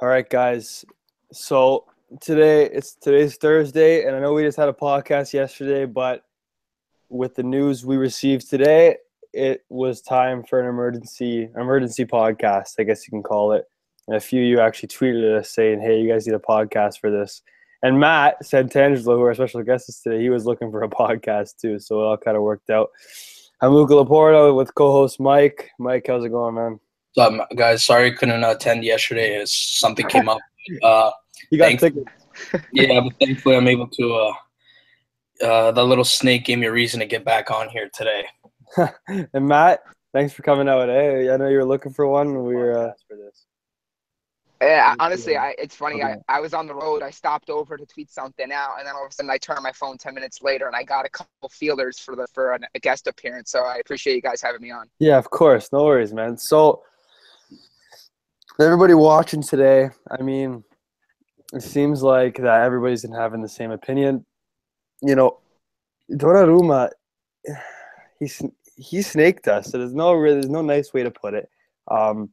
All right, guys. So today it's today's Thursday, and I know we just had a podcast yesterday, but with the news we received today, it was time for an emergency emergency podcast. I guess you can call it. And a few of you actually tweeted us saying, "Hey, you guys need a podcast for this." And Matt Santangelo, who our special guest is today, he was looking for a podcast too, so it all kind of worked out. I'm Luca Laporta with co-host Mike. Mike, how's it going, man? Um, guys, sorry couldn't attend yesterday. As something came up. Uh, You got Thanks. tickets. yeah, but thankfully I'm able to. Uh, uh, the little snake gave me a reason to get back on here today. and Matt, thanks for coming out. Hey, I know you were looking for one. and We were uh, for this. Yeah, honestly. I, it's funny. I, Okay. I was on the road. I stopped over to tweet something out, and then all of a sudden, I turned my phone ten minutes later, and I got a couple feelers for the for an, a guest appearance. So I appreciate you guys having me on. Yeah, of course. No worries, man. So, everybody watching today, I mean, it seems like that everybody's been having the same opinion. You know, Donnarumma, he he snaked us. So there's no really, there's no nice way to put it. Um,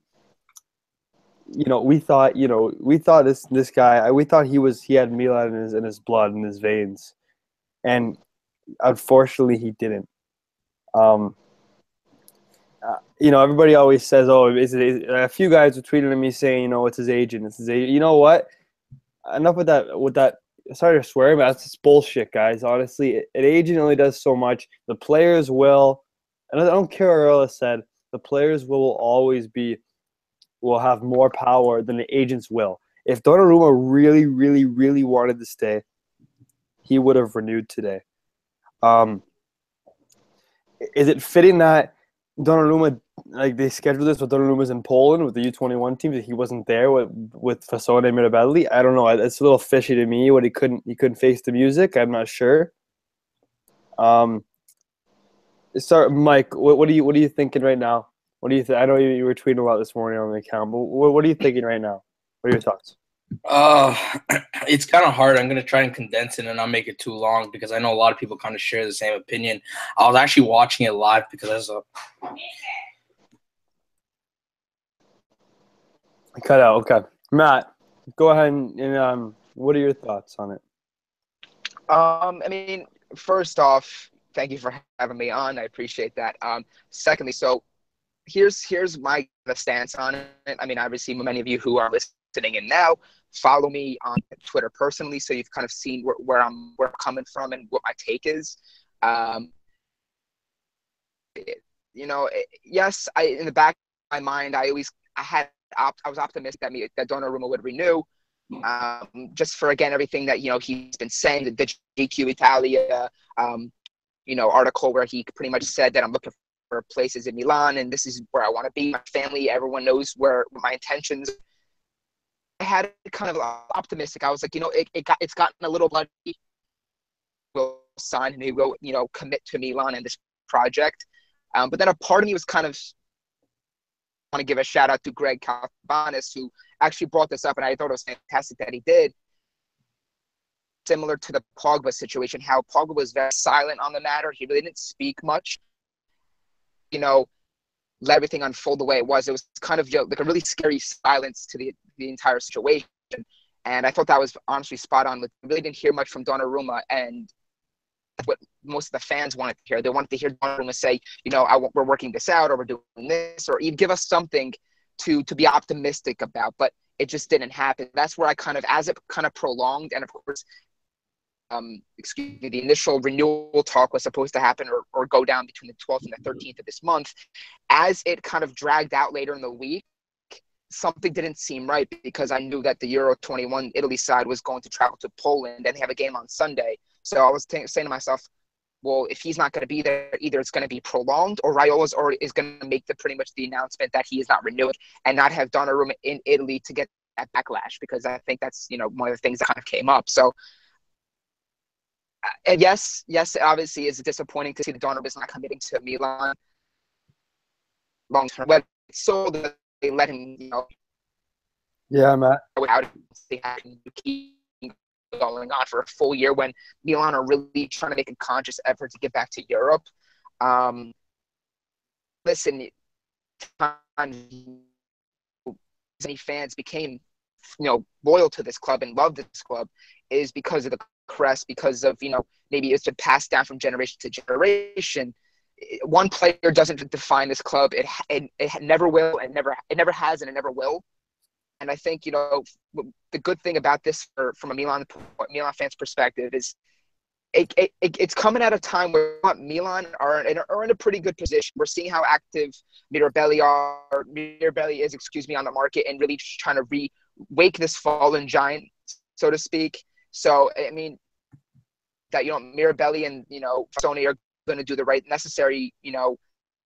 you know, we thought, you know, we thought this this guy, we thought he was he had Milan in his in his blood in his veins, and unfortunately, he didn't. Um, uh, you know, everybody always says, "Oh, is it?" A few guys were tweeting at me saying, "You know, it's his agent. It's his agent." You know what? Enough with that. With that. Sorry to swear, but that's bullshit, guys. Honestly, an agent only does so much. The players will, and I don't care what Earl said. The players will always be, will have more power than the agents will. If Donnarumma really, really, really wanted to stay, he would have renewed today. Um, is it fitting that Donnarumma, like they scheduled this with Donnarumma's in Poland with the U twenty one team that he wasn't there with with Fassone Mirabelli? I don't know. It's a little fishy to me. What he couldn't he couldn't face the music. I'm not sure. Um, start Mike. What, what are you what are you thinking right now? What do you think? I know you, you were tweeting about this morning on the account, but what, what are you thinking right now? What are your thoughts? Uh, it's kind of hard. I'm gonna try and condense it and not make it too long because I know a lot of people kind of share the same opinion. I was actually watching it live because as a Cut out. Okay, Matt, go ahead and, and um, what are your thoughts on it? Um, I mean, first off, thank you for having me on. I appreciate that. Um, secondly, so here's here's my stance on it. I mean, obviously, many of you who are listening in now follow me on Twitter personally, so you've kind of seen where, where I'm where I'm coming from and what my take is. Um, you know, yes, I in the back of my mind, I always I had op- I was optimistic that me that Donnarumma would renew. Um, just for again everything that you know he's been saying, the, the GQ Italia, um, you know, article where he pretty much said that I'm looking for places in Milan and this is where I want to be. My family, everyone knows where my intentions. I had kind of optimistic. I was like, you know, it, it got it's gotten a little bloody. Will sign and he will, you know, commit to Milan and this project. Um, but then a part of me was kind of want to give a shout out to Greg Calvanis who actually brought this up, and I thought it was fantastic that he did. Similar to the Pogba situation, how Pogba was very silent on the matter. He really didn't speak much. You know, let everything unfold the way it was. It was kind of like a really scary silence to the the entire situation, and I thought that was honestly spot on. Like, really didn't hear much from Donnarumma, and that's what most of the fans wanted to hear. They wanted to hear Donnarumma say, you know, I, we're working this out, or we're doing this, or even give us something to to be optimistic about. But it just didn't happen. That's where I kind of, as it kind of prolonged, and of course, um, excuse me, the initial renewal talk was supposed to happen or, or go down between the 12th and the 13th of this month. As it kind of dragged out later in the week, something didn't seem right because I knew that the Euro 21 Italy side was going to travel to Poland and have a game on Sunday. So I was t- saying to myself, well, if he's not going to be there, either it's going to be prolonged or Raiola's already is going to make the pretty much the announcement that he is not renewing and not have Donnarumma in Italy to get that backlash because I think that's you know one of the things that kind of came up. So, yes, yes, obviously, it's disappointing to see the Donnarumma is not committing to Milan long term. But it's so that they let him, you know, Yeah, Matt. without keep going on for a full year when Milan are really trying to make a conscious effort to get back to Europe. Um, listen, many fans became you know loyal to this club and love this club is because of the crest, because of you know maybe it's been passed down from generation to generation. One player doesn't define this club. It, it it never will, and never it never has, and it never will. And I think you know the good thing about this, for, from a Milan Milan fans perspective, is it, it, it's coming at a time where Milan are in, are in a pretty good position. We're seeing how active Mirabelli are, Mirabelli is, excuse me, on the market and really trying to re wake this fallen giant, so to speak. So I mean, that you know Mirabelli and you know Sony are going to do the right necessary you know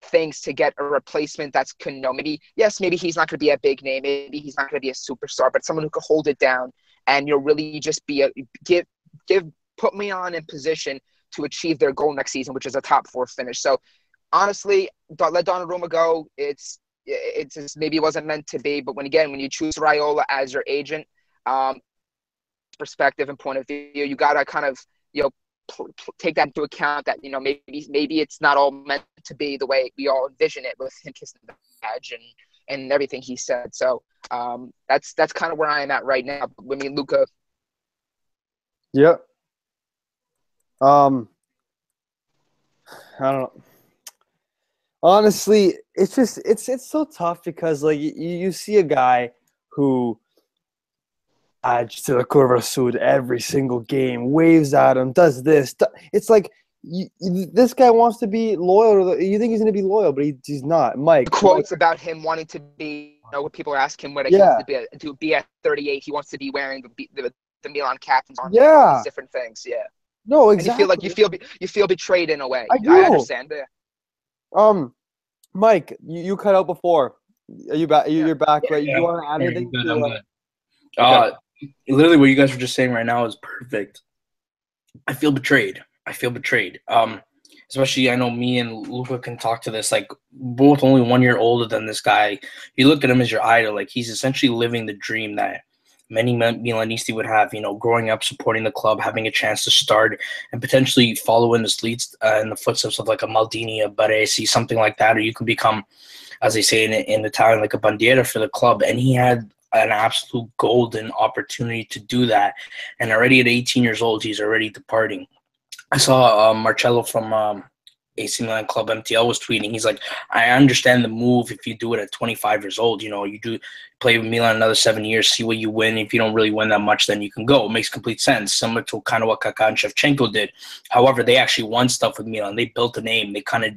things to get a replacement that's can you know maybe yes maybe he's not going to be a big name maybe he's not going to be a superstar but someone who could hold it down and you'll really just be a give give put me on in position to achieve their goal next season which is a top four finish. So honestly let Donnarumma go. It's it's just maybe it wasn't meant to be but when again when you choose Raiola as your agent um perspective and point of view you got to kind of you know pl- pl- take that into account that you know maybe maybe it's not all meant to be the way we all envision it with him kissing the badge and and everything he said. So um, that's that's kind of where I am at right now. I mean, Luca. Yep. Um, I don't know. Honestly, it's just it's it's so tough because like you, you see a guy who adds to the Curva Sud every single game, waves at him, does this. It's like you, this guy wants to be loyal. you think he's going to be loyal, but he, he's not. Mike. Quotes Mike. about him wanting to be, you know, when people ask him what yeah. he wants to be, to be at 38, he wants to be wearing the, the, the Milan captains on. Yeah. different things. Yeah. No, exactly. And you feel like you feel you feel betrayed in a way. I, do. I understand. Yeah. Um, Mike, you, you cut out before. Are you back? You, are back, right? Yeah. You want to add anything? To, uh, uh, literally what you guys were just saying right now is perfect. I feel betrayed. I feel betrayed. Um, especially I know me and Luca can talk to this. Like both only one year older than this guy. You look at him as your idol. Like he's essentially living the dream that many Milanisti would have. You know, growing up supporting the club, having a chance to start and potentially follow in the leads uh, in the footsteps of like a Maldini, a Baresi, something like that, or you could become, as they say in, in Italian, like a bandiera for the club. And he had an absolute golden opportunity to do that. And already at 18 years old, he's already departing. I saw uh, Marcello from um, AC Milan Club MTL was tweeting. He's like, I understand the move if you do it at 25 years old. You know, you do play with Milan another seven years, see what you win. If you don't really win that much, then you can go. It makes complete sense, similar to kind of what Kaká and Shevchenko did. However, they actually won stuff with Milan. They built a name. They kind of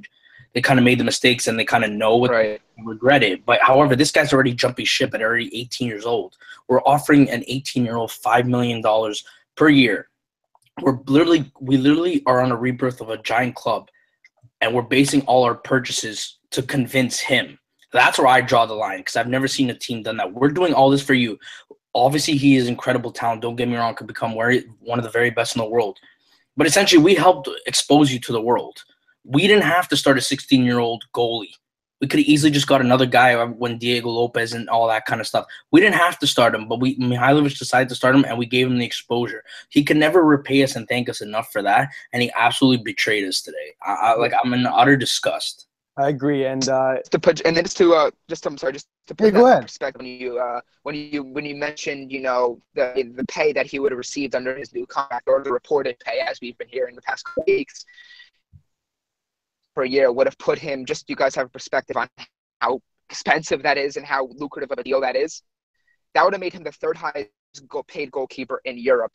they kind of made the mistakes and they kind of know what right. regret it. But however, this guy's already jumping ship at already 18 years old. We're offering an 18 year old five million dollars per year. We're literally we literally are on a rebirth of a giant club, and we're basing all our purchases to convince him. That's where I draw the line because I've never seen a team done that. We're doing all this for you. Obviously, he is incredible talent. Don't get me wrong; could become one of the very best in the world. But essentially, we helped expose you to the world we didn't have to start a 16 year old goalie. We could have easily just got another guy when Diego Lopez and all that kind of stuff. We didn't have to start him, but we Mihailovic decided to start him, and we gave him the exposure. He can never repay us and thank us enough for that, and he absolutely betrayed us today. I, I like I'm in utter disgust. I agree, and uh, to put and then just to uh, just I'm sorry, just to put yeah, that perspective when you uh, when you when you mentioned you know the the pay that he would have received under his new contract or the reported pay as we've been hearing the past weeks, per year would have put him just you guys have a perspective on how expensive that is and how lucrative of a deal that is. That would have made him the third highest paid goalkeeper in Europe,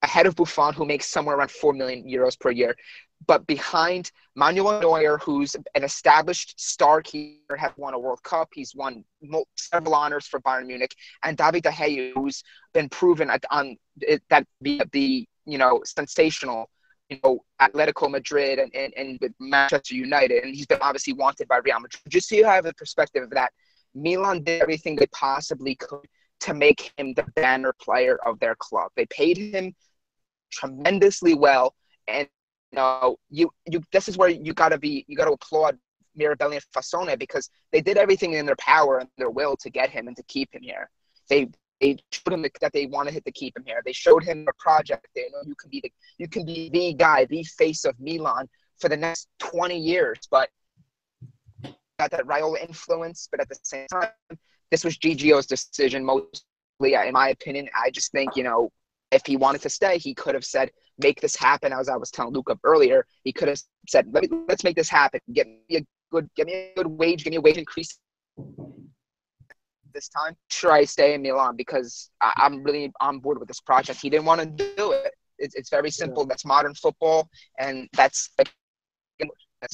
ahead of Buffon, who makes somewhere around four million euros per year. But behind Manuel Neuer, who's an established star keeper, has won a World Cup. He's won several honors for Bayern Munich, and David De Gea, who's been proven on that be the you know sensational you know, Atletico Madrid and, and, and with Manchester United, and he's been obviously wanted by Real Madrid. Just so you have a perspective of that, Milan did everything they possibly could to make him the banner player of their club. They paid him tremendously well, and you know, you you this is where you gotta be you gotta applaud Mirabelli and Fassone because they did everything in their power and their will to get him and to keep him here. They they showed him that they wanted to keep him here. They showed him a project. They know you can be the you can be the guy, the face of Milan for the next 20 years. But got that Raiola influence, but at the same time, this was Gigio's decision mostly. in my opinion, I just think you know if he wanted to stay, he could have said, "Make this happen." As I was telling Luca earlier, he could have said, Let me, "Let's make this happen. Get me a good, get me a good wage, give me a wage increase." This time, sure, I stay in Milan because I, am really on board with this project. He didn't want to do it. It's, it's very simple. Yeah. That's modern football, and that's that's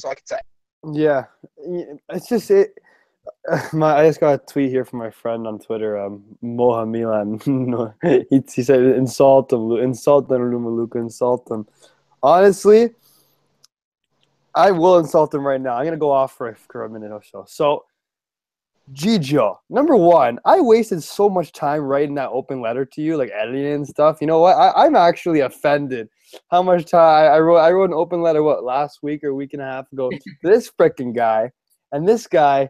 all I can say. Yeah, it's just it. My, I just got a tweet here from my friend on Twitter, um, Moha Milan. he, he said, "Insult him, insult Donnarumma, Luca, insult them." Honestly, I will insult him right now. I'm gonna go off for, for a minute or so. So, Gigio, number one, I wasted so much time writing that open letter to you, like editing and stuff. You know what? I, I'm actually offended how much time I wrote. I wrote an open letter what last week or a week and a half ago. this freaking guy, and this guy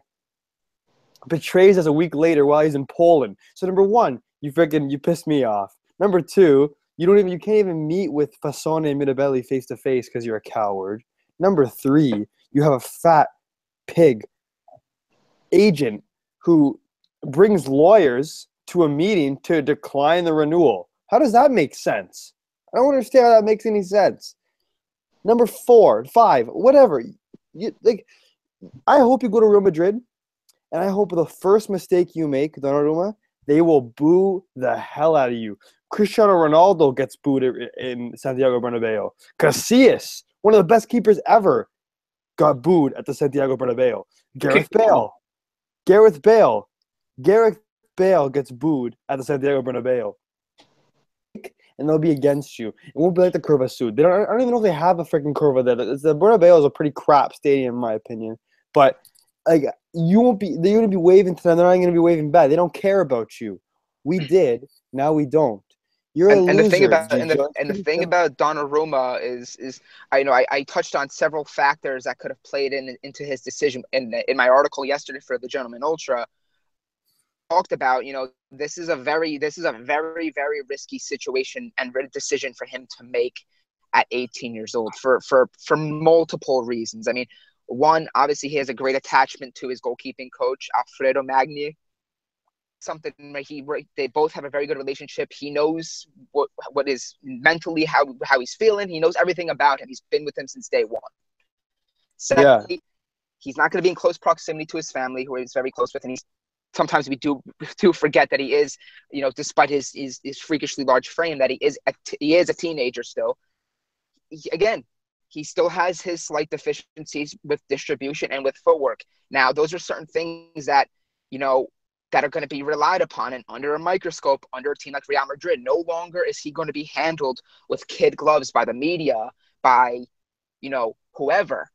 betrays us a week later while he's in Poland. So number one, you freaking you pissed me off. Number two, you don't even you can't even meet with Fassone and Mirabelli face to face because you're a coward. Number three, you have a fat pig agent who brings lawyers to a meeting to decline the renewal. How does that make sense? I don't understand how that makes any sense. Number four, five, whatever. You like I hope you go to Real Madrid and I hope the first mistake you make, Donnarumma, they will boo the hell out of you. Cristiano Ronaldo gets booed in Santiago Bernabeu. Casillas, one of the best keepers ever, got booed at the Santiago Bernabeu. Gareth Bale, Gareth Bale, Gareth Bale gets booed at the Santiago Bernabeu. And they'll be against you. It won't be like the Curva Sud. They don't, I don't even know if they have a freaking Curva there. The Bernabeu is a pretty crap stadium, in my opinion. But like you won't be they're gonna be waving to them, they're not gonna be waving back. They don't care about you. We did, now we don't. You're and, a and loser, the thing about and the, and the thing about Donnarumma is is I know I, I touched on several factors that could have played in into his decision in in my article yesterday for the Gentleman Ultra talked about you know this is a very this is a very very risky situation and decision for him to make at 18 years old for for for multiple reasons. I mean, one, obviously, he has a great attachment to his goalkeeping coach, Alfredo Magni. Something where he they both have a very good relationship. He knows what what is mentally how how he's feeling. He knows everything about him. He's been with him since day one. Secondly, yeah. he's not going to be in close proximity to his family, who he's very close with, and he's sometimes we do do forget that he is, you know, despite his his, his freakishly large frame, that he is a, he is a teenager still. He, again, he still has his slight deficiencies with distribution and with footwork. Now, those are certain things that, you know, that are going to be relied upon and under a microscope under a team like Real Madrid. No longer is he going to be handled with kid gloves by the media, by, you know, whoever.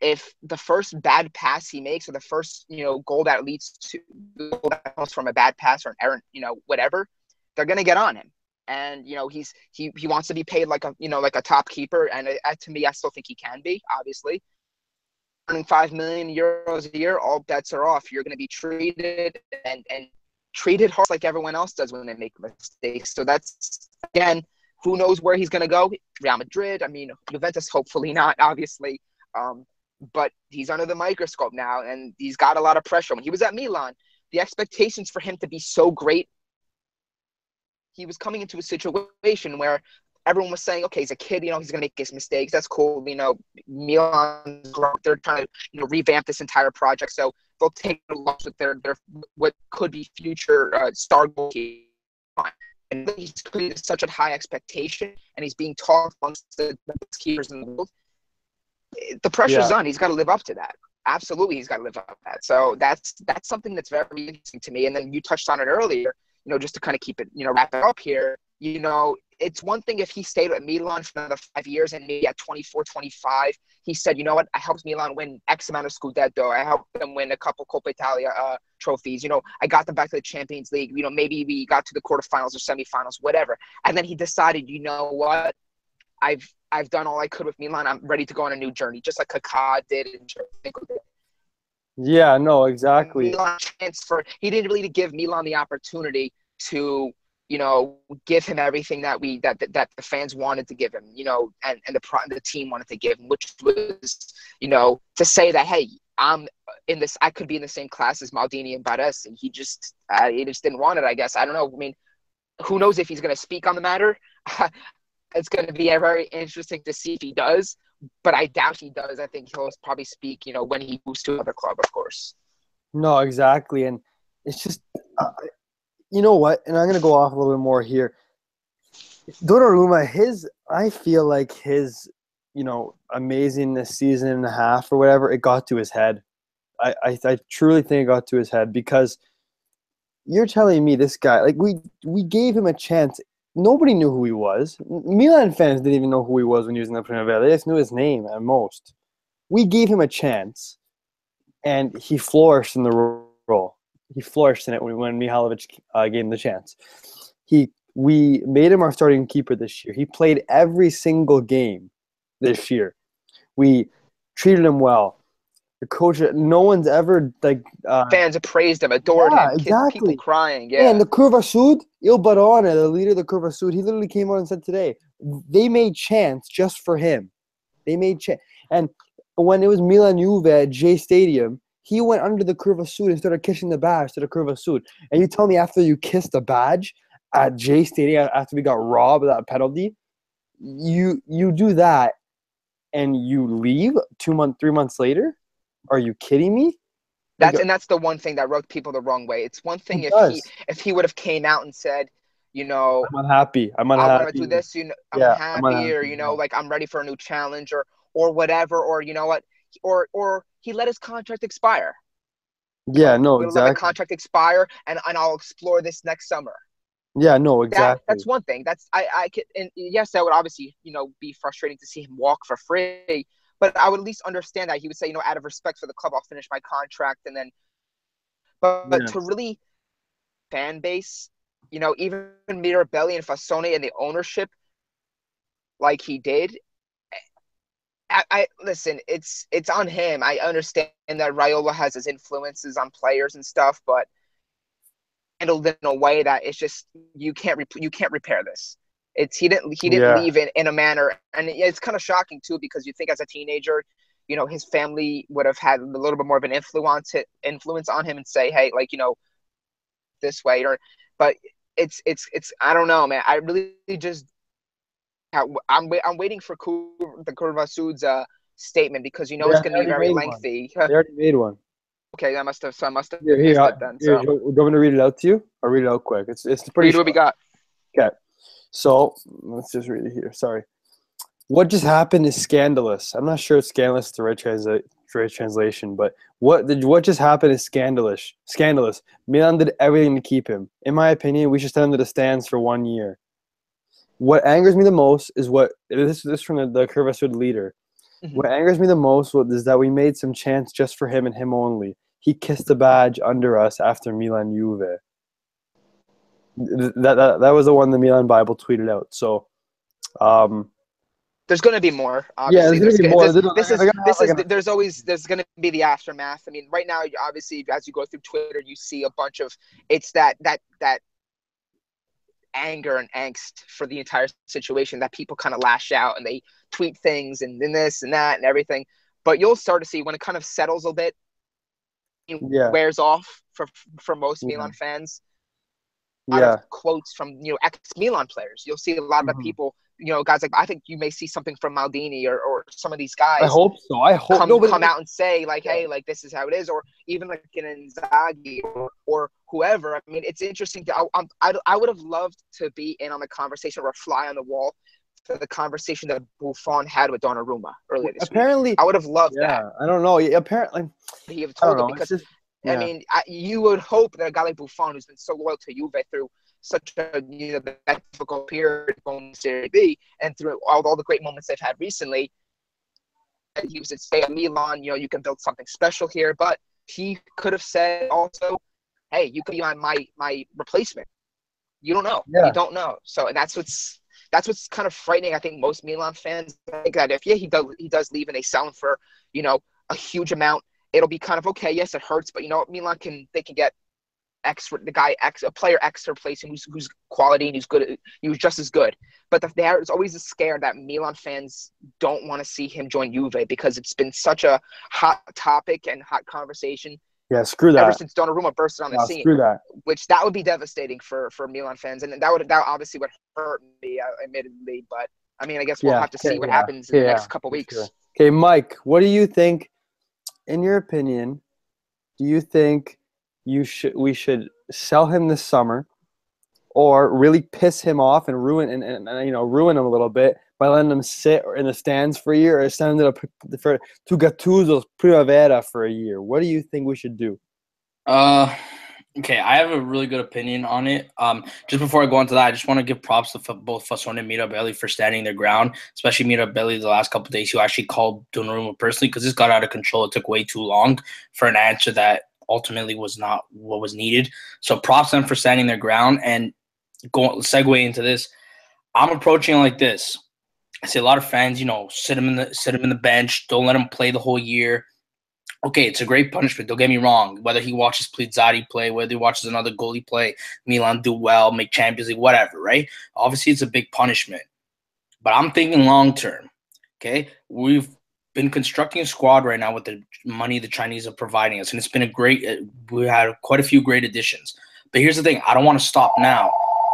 If the first bad pass he makes or the first, you know, goal that leads to that comes from a bad pass or an errant, you know, whatever, they're going to get on him and you know he's he he wants to be paid like a you know like a top keeper and uh, to me i still think he can be obviously earning 5 million euros a year all bets are off. You're going to be treated and and treated hard like everyone else does when they make mistakes. So that's again who knows where he's going to go? Real madrid i mean juventus hopefully not obviously. Um, but he's under the microscope now and he's got a lot of pressure. When he was at milan the expectations for him to be so great he was coming into a situation where everyone was saying, okay, he's a kid, you know, he's gonna make his mistakes. That's cool. You know, Milan, they're trying to you know revamp this entire project, so they'll take a loss with their their what could be future uh, star goalkeeper. And he's created such a high expectation, and he's being taught amongst the best keepers in the world. The pressure's yeah. on. He's got to live up to that. Absolutely, he's got to live up to that. So that's that's something that's very interesting to me. And then you touched on it earlier you know, just to kind of keep it, you know, wrap it up here, you know, it's one thing if he stayed at Milan for another five years and maybe at 24, 25, he said, you know what, I helped Milan win X amount of Scudetto. I helped them win a couple Coppa Italia uh, trophies. You know, I got them back to the Champions League. You know, maybe we got to the quarterfinals or semifinals, whatever. And then he decided, you know what, I've I've done all I could with Milan. I'm ready to go on a new journey, just like Kaká did and did. Yeah, no, exactly. Milan transfer. He didn't really give Milan the opportunity to, you know, give him everything that we that that the fans wanted to give him, you know, and and the pro, the team wanted to give him, which was, you know, to say that hey, I'm in this, I could be in the same class as Maldini and Baresi, and he just, uh, he just didn't want it. I guess I don't know. I mean, who knows if he's going to speak on the matter? it's going to be very interesting to see if he does, but I doubt he does. I think he'll probably speak, you know, when he moves to another club, of course. No, exactly, and it's just, uh, you know what? And I'm going to go off a little bit more here. Donnarumma, his, I feel like his, you know, amazing this season and a half or whatever, it got to his head. I, I, I truly think it got to his head because you're telling me this guy, like we, we gave him a chance nobody knew who he was. Milan fans didn't even know who he was when he was in the Primavera. They just knew his name at most. We gave him a chance, and he flourished in the role. He flourished in it when, when Mihailovic uh, gave him the chance. He we made him our starting keeper this year. He played every single game this year. We treated him well the coach. No one's ever like uh, fans appraised him, adored yeah, him, exactly. people crying. Yeah, and the Curva Sud, Il Barone, the leader of the Curva Sud, he literally came out and said today they made chance just for him. They made chance, and when it was Milan Juve at J Stadium, he went under the Curva Sud and started kissing the badge to the Curva Sud. And you tell me after you kissed the badge at J Stadium after we got robbed of that penalty, you you do that and you leave two months, three months later are you kidding me? That's like, and that's the one thing that rubbed people the wrong way. It's one thing if does. he if he would have came out and said, you know, I'm unhappy. I'm unhappy. I want to do this. You know, I'm yeah, happy, I'm unhappy, or you know, like I'm ready for a new challenge, or or whatever, or you know what, or or he let his contract expire. Yeah, no, exactly. Let the contract expire, and and I'll explore this next summer. Yeah, no, exactly. That, that's one thing. That's I I could and yes, that would obviously you know be frustrating to see him walk for free. But I would at least understand that he would say, you know, out of respect for the club, I'll finish my contract, and then. But, but to really fan base, you know, even Mirabelli and Fassone and the ownership, like he did. I, I listen. It's it's on him. I understand that Raiola has his influences on players and stuff, but handled in a way that it's just you can't rep- you can't repair this. It's he didn't he didn't yeah. leave in, in a manner, and it's kind of shocking too because you think as a teenager, you know, his family would have had a little bit more of an influence influence on him and say, hey, like you know, this way or, but it's it's it's I don't know, man. I really just I'm I'm waiting for the Curva Sud's uh, statement because you know yeah, it's going to be very lengthy. they already made one. Okay, I must have. So I must have. Here, here, then, here, so. Do you want me to read it out to you? I'll read it out quick. It's it's pretty. Read what we got. Okay. So let's just read it here. Sorry. What just happened is scandalous. I'm not sure it's scandalous is the right, translate, translation, but what did what just happened is scandalous. Scandalous. Milan did everything to keep him. In my opinion, we should send him to the stands for one year. What angers me the most is what this this from the, the leader. Mm-hmm. What angers me the most is that we made some chance just for him and him only. He kissed the badge under us after Milan Juve that, that that was the one the Milan Bible tweeted out. So, um, there's going to be more. Obviously. Yeah, there's, there's going to be more. This, this is this is there's always there's going to be the aftermath. I mean, right now, obviously, as you go through Twitter, you see a bunch of it's that that that anger and angst for the entire situation that people kind of lash out and they tweet things and, and this and that and everything. But you'll start to see when it kind of settles a bit, yeah. wears off for for most mm-hmm. Milan fans yeah. of quotes from you know ex Milan players. You'll see a lot mm-hmm. of people, you know, guys like I think you may see something from Maldini or, or some of these guys. I hope so. I hope come, come out and say like, hey, like this is how it is, or even like an Inzaghi or, or whoever. I mean, it's interesting. To, I, I I would have loved to be in on the conversation or a fly on the wall for the conversation that Buffon had with Donnarumma earlier this apparently, week. I would have loved yeah, that. I don't know. Apparently, he have told him because. Just, yeah. I mean, I, you would hope that a guy like Buffon, who's been so loyal to Juve through such a you know that difficult period going to Serie B and through all, all the great moments they've had recently. He was at stay at Milan, you know, you can build something special here, but he could have said also, hey, you could be on my my replacement. You don't know. Yeah. You don't know. So and that's what's that's what's kind of frightening. I think most Milan fans think that if yeah he does he does leave and they sell him for you know a huge amount, it'll be kind of okay. Yes, it hurts, but you know Milan can they can get X, the guy X, a player X to replace him who's, who's quality and who's good, he was just as good. But the, there's always a scare that Milan fans don't want to see him join Juve because it's been such a hot topic and hot conversation. Yeah, screw that. Ever since Donnarumma bursted on the No, scene, screw that. which that would be devastating for for Milan fans, and that would that obviously would hurt me, uh, admittedly. But I mean, I guess we'll Yeah, have to see okay, what happens in the next couple weeks. sure. Okay, Mike, what do you think? In your opinion, do you think you should we should sell him this summer, or really piss him off and ruin and, and, and you know ruin him a little bit by letting him sit in the stands for a year, or send it up for to Gattuso's Primavera for a year? What do you think we should do? Uh, okay, I have a really good opinion on it. Um, just before I go into that, I just want to give props to f- both Fassone and Mirabelli for standing their ground, especially Mirabelli the last couple days, who actually called Donnarumma personally because this got out of control. It took way too long for an answer that ultimately was not what was needed. So props to them for standing their ground and going segue into this. I'm approaching it like this. I see a lot of fans, you know, sit him in the sit him in the bench, don't let him play the whole year okay, it's a great punishment. Don't get me wrong. Whether he watches Plizzari play, whether he watches another goalie play, Milan do well, make Champions League, whatever, right? Obviously, it's a big punishment. But I'm thinking long term. Okay, we've been constructing a squad right now with the money the Chinese are providing us, and it's been a great. uh, We had quite a few great additions. But here's the thing: I don't want to stop now.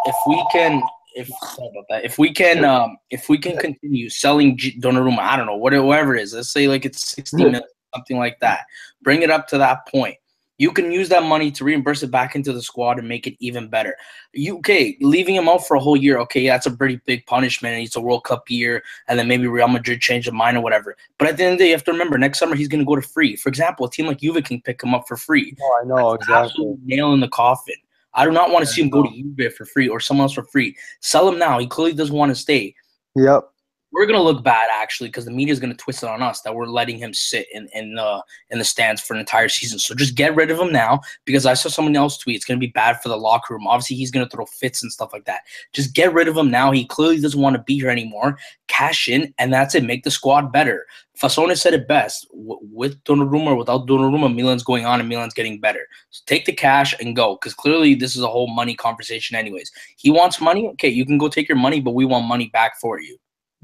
If we can, if about that, if we can, um, if we can continue selling G- Donnarumma, I don't know whatever, whatever it is. Let's say like it's sixty million something like that. Bring it up to that point. You can use that money to reimburse it back into the squad and make it even better. You okay, leaving him out for a whole year, okay, that's a pretty big punishment. And it's a World Cup year, and then maybe Real Madrid change their mind or whatever. But at the end of the day, you have to remember next summer he's gonna go to free. For example, a team like Juve can pick him up for free. Oh, I know That's exactly. nail in the coffin. I do not want to see him go to Juve for free or someone else for free. Sell him now. He clearly doesn't want to stay Yep. We're gonna look bad actually because the media is gonna twist it on us that we're letting him sit in in the in the stands for an entire season. So just get rid of him now because I saw someone else tweet it's gonna be bad for the locker room. Obviously, he's gonna throw fits and stuff like that. Just get rid of him now. He clearly doesn't want to be here anymore. Cash in, and that's it. Make the squad better. Fassone said it best. With Donnarumma or without Donnarumma, Milan's going on and Milan's getting better. So take the cash and go because clearly this is a whole money conversation, anyways. He wants money. Okay, you can go take your money, but we want money back for you.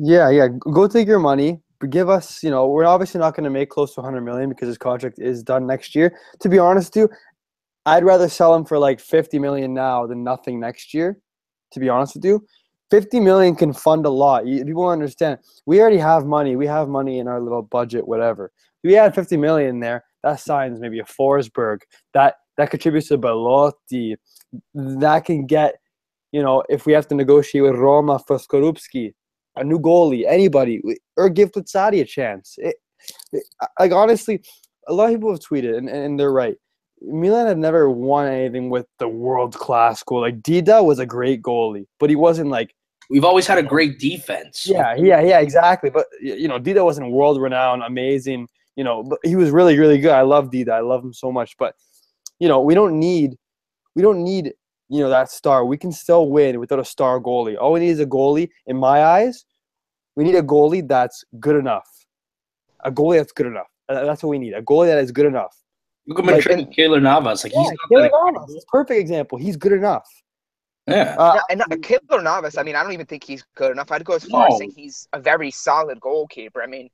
Yeah, yeah. Go take your money. Give us, you know, we're obviously not going to make close to 100 million because his contract is done next year. To be honest, with you, I'd rather sell him for like 50 million now than nothing next year. To be honest with you, 50 million can fund a lot. People understand. We already have money. We have money in our little budget, whatever. If we had 50 million there, that signs maybe a Forsberg. That that contributes to Belotti. That can get, you know, if we have to negotiate with Roma for Skorupski, a new goalie, anybody, or give Plizzari a chance. It, it, like honestly, a lot of people have tweeted, and, and they're right. Milan had never won anything with the world class goal. Like Dida was a great goalie, but he wasn't like We've always had a great defense. yeah, yeah, yeah, exactly. But you know, Dida wasn't world renowned, amazing. You know, but he was really, really good. I love Dida. I love him so much. But you know, we don't need, we don't need, you know, that star. We can still win without a star goalie. All we need is a goalie. In my eyes, we need a goalie that's good enough. A goalie that's good enough. Uh, That's what we need. A goalie that is good enough. Look at Like- Madrid and Keylor Navas. Like Yeah, he's not Keylor that Navas is perfect example. He's good enough. Yeah. Uh, No, and not, Keylor Navas, I mean, I don't even think he's good enough. I'd go as far No. as saying he's a very solid goalkeeper. I mean,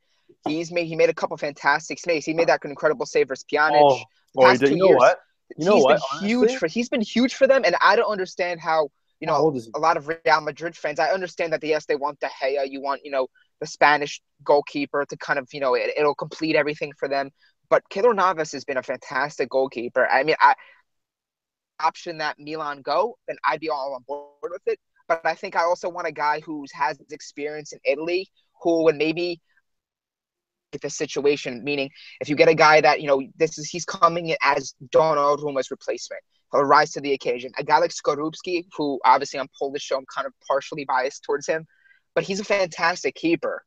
he's made he made a couple fantastic saves. He made that incredible save versus Pjanic. oh, past you two know years, what? You know he's what? been huge honestly? for he's been huge for them, and I don't understand how you know old is he? a lot of Real Madrid fans. I understand that yes, they want De Gea, you want you know the Spanish goalkeeper to kind of you know it, it'll complete everything for them. But Keylor Navas has been a fantastic goalkeeper. I mean, I option that Milan go, then I'd be all on board with it. But I think I also want a guy who has experience in Italy, who would maybe the situation. Meaning, if you get a guy that you know this is he's coming in as Donnarumma's replacement, he'll rise to the occasion. A guy like Skorupski, who obviously I'm Polish, so I'm kind of partially biased towards him, but he's a fantastic keeper.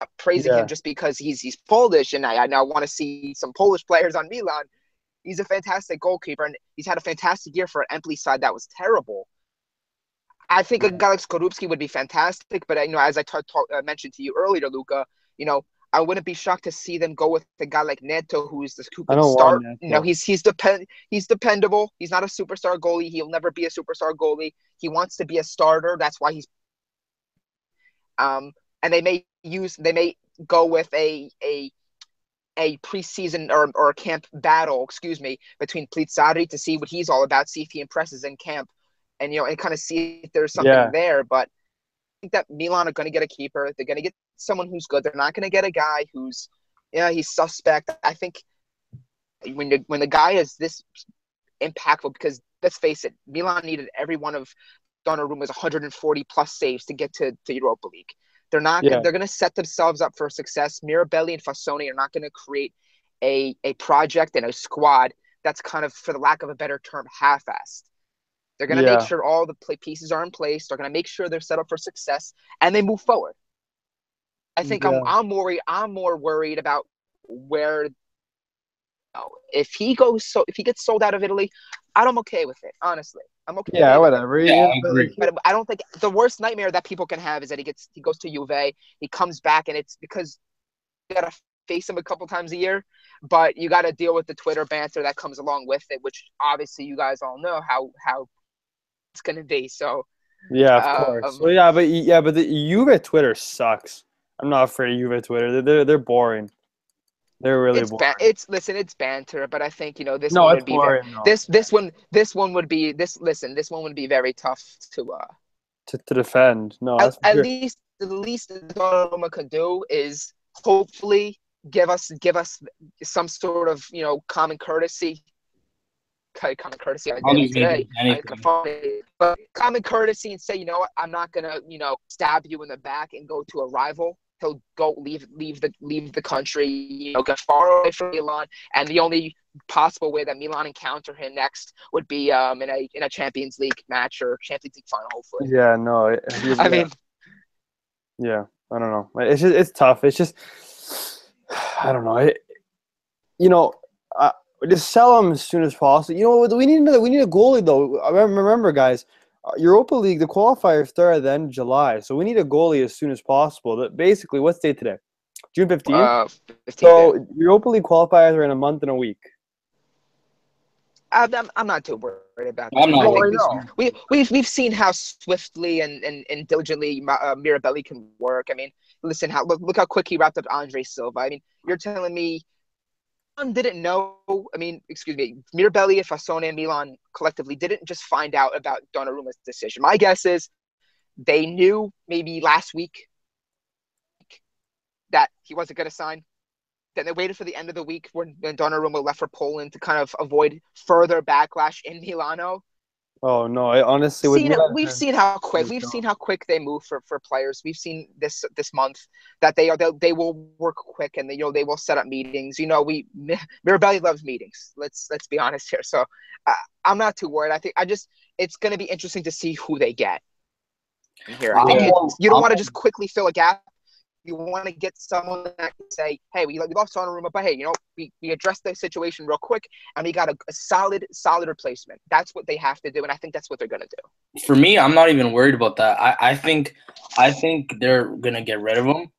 I'm praising Yeah. him just because he's he's Polish, and I, I now want to see some Polish players on Milan. He's a fantastic goalkeeper, and he's had a fantastic year for an Empoli side that was terrible. I think a guy like Skorupski would be fantastic, but you know, as I t- t- uh, mentioned to you earlier, Luca, you know, I wouldn't be shocked to see them go with a guy like Neto, who's the who can start. You know, he's he's depend he's dependable. He's not a superstar goalie. He'll never be a superstar goalie. He wants to be a starter. That's why he's. Um, and they may use they may go with a a a preseason or or a camp battle, excuse me, between Plizzari to see what he's all about, see if he impresses in camp, and you know, and kind of see if there's something Yeah. there. But I think that Milan are going to get a keeper. They're going to get someone who's good. They're not going to get a guy who's, yeah, he's suspect. I think when the when the guy is this impactful, because let's face it, Milan needed every one of Donnarumma's 140 plus saves to get to, to Europa League. They're not. Yeah. They're going to set themselves up for success. Mirabelli and Fassone are not going to create a a project and a squad that's kind of, for the lack of a better term, half-assed. They're going to Yeah. make sure all the play pieces are in place. They're going to make sure they're set up for success, and they move forward. I think Yeah. I'm I'm worried. I'm more worried about where. oh, If he goes so if he gets sold out of Italy, I'm okay with it. Honestly, I'm okay. Yeah, with it. whatever. Yeah, I but, agree. But I don't think the worst nightmare that people can have is that he gets he goes to Juve, he comes back, and it's because you gotta face him a couple times a year, but you gotta deal with the Twitter banter that comes along with it, which obviously you guys all know how how it's gonna be. So Yeah, of Uh, course. um, well, yeah, but yeah, but the Juve Twitter sucks. I'm not afraid of Juve Twitter. They're they're, they're boring. They're really it's boring. ba- it's listen, it's banter, but I think you know this no, one it's would be very, boring. though. this this one this one would be this listen this one would be very tough to uh to, to defend. No, at, that's for at sure. least the least that Donnarumma could do is hopefully give us give us some sort of you know common courtesy. Common courtesy. I did today. I- But common courtesy and say, you know what, I'm not gonna, you know, stab you in the back and go to a rival. He'll go leave leave the leave the country, you know, get far away from Milan. And the only possible way that Milan encounter him next would be um in a in a Champions League match or Champions League final, hopefully. Yeah, no. It, I yeah, mean, yeah. I don't know. It's just it's tough. It's just I don't know. It, you know, uh, just sell them as soon as possible. You know? We need another. We need a goalie though. I remember guys. Europa League, the qualifiers start at the end of July, so we need a goalie as soon as possible. That basically, what's date today? June fifteenth. uh, 15 so Europa League qualifiers are in a month and a week. I'm, I'm, I'm not too worried about that. I'm not worried. think I we, we've, we've seen how swiftly and, and, and diligently Ma- uh, Mirabelli can work. I mean, listen, how look, look how quick he wrapped up Andre Silva. I mean, you're telling me Milan didn't know. I mean, excuse me, Mirabelli and Fassone and Milan collectively didn't just find out about Donnarumma's decision. My guess is they knew maybe last week that he wasn't going to sign. Then they waited for the end of the week when, when Donnarumma left for Poland to kind of avoid further backlash in Milano. Oh no! I honestly with Seen it, Milan we've seen how quick we've seen how quick they move for, for players. We've seen this this month that they are they, they will work quick and they you know they will set up meetings. You know we Mirabelli loves meetings. Let's let's be honest here. So uh, I'm not too worried. I think I just it's going to be interesting to see who they get here. I think I'm it- you don't want to just quickly fill a gap. You want to get someone that can say, "Hey, we, we lost Donnarumma, but hey, you know, we, we addressed the situation real quick, and we got a, a solid solid replacement." That's what they have to do, and I think that's what they're going to do. For me, I'm not even worried about that. I, I think I think they're gonna get rid of him.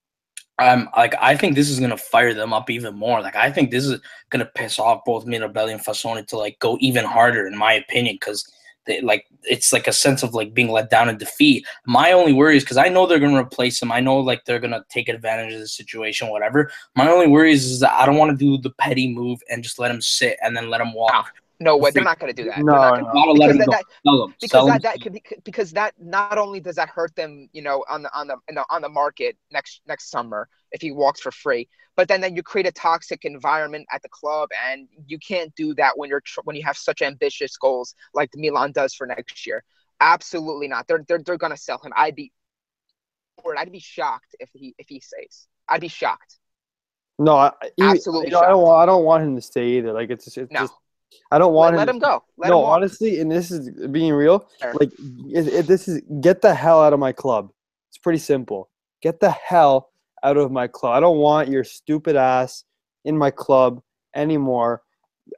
Um, like I think this is gonna fire them up even more. Like I think this is gonna piss off both Mirabelli and Fassone to like go even harder, in my opinion, because they like it's like a sense of like being let down and defeat. My only worry is because I know they're gonna replace him. I know like they're gonna take advantage of the situation, whatever. My only worry is, is that I don't want to do the petty move and just let him sit and then let him walk. No way, they're not going to do that. No, not no. gonna- Because that, that, because that, that could be, because that not only does that hurt them, you know, on the on the, you know, on the market next next summer if he walks for free, but then then you create a toxic environment at the club, and you can't do that when you're tr- when you have such ambitious goals like Milan does for next year. Absolutely not. They're they're they're gonna sell him. I'd be, or I'd be shocked if he if he stays. I'd be shocked. No, I, he- Absolutely you know, I don't want. I don't want him to stay either. Like it's just, it's No, just I don't want let him. Let him go. Let no, him honestly, and this is being real. Fair. Like, it, it, this is get the hell out of my club. It's pretty simple. Get the hell out of my club. I don't want your stupid ass in my club anymore.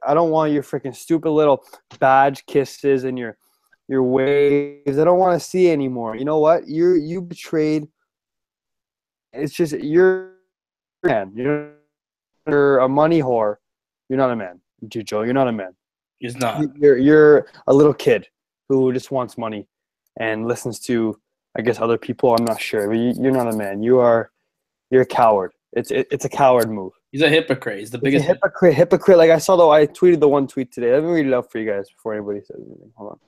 I don't want your freaking stupid little badge kisses and your your waves. I don't want to see anymore. You know what? You you betrayed. It's just you're man. You're, you're a money whore. You're not a man. Joe, you're not a man. He's not. You're you're a little kid who just wants money and listens to, I guess, other people. I'm not sure, but you, you're not a man. You are, you're a coward. It's it, it's a coward move. He's a hypocrite. He's the biggest. hypocrite. Hypocrite. Like I saw though, I tweeted the one tweet today. Let me read it out for you guys before anybody says anything. Hold on.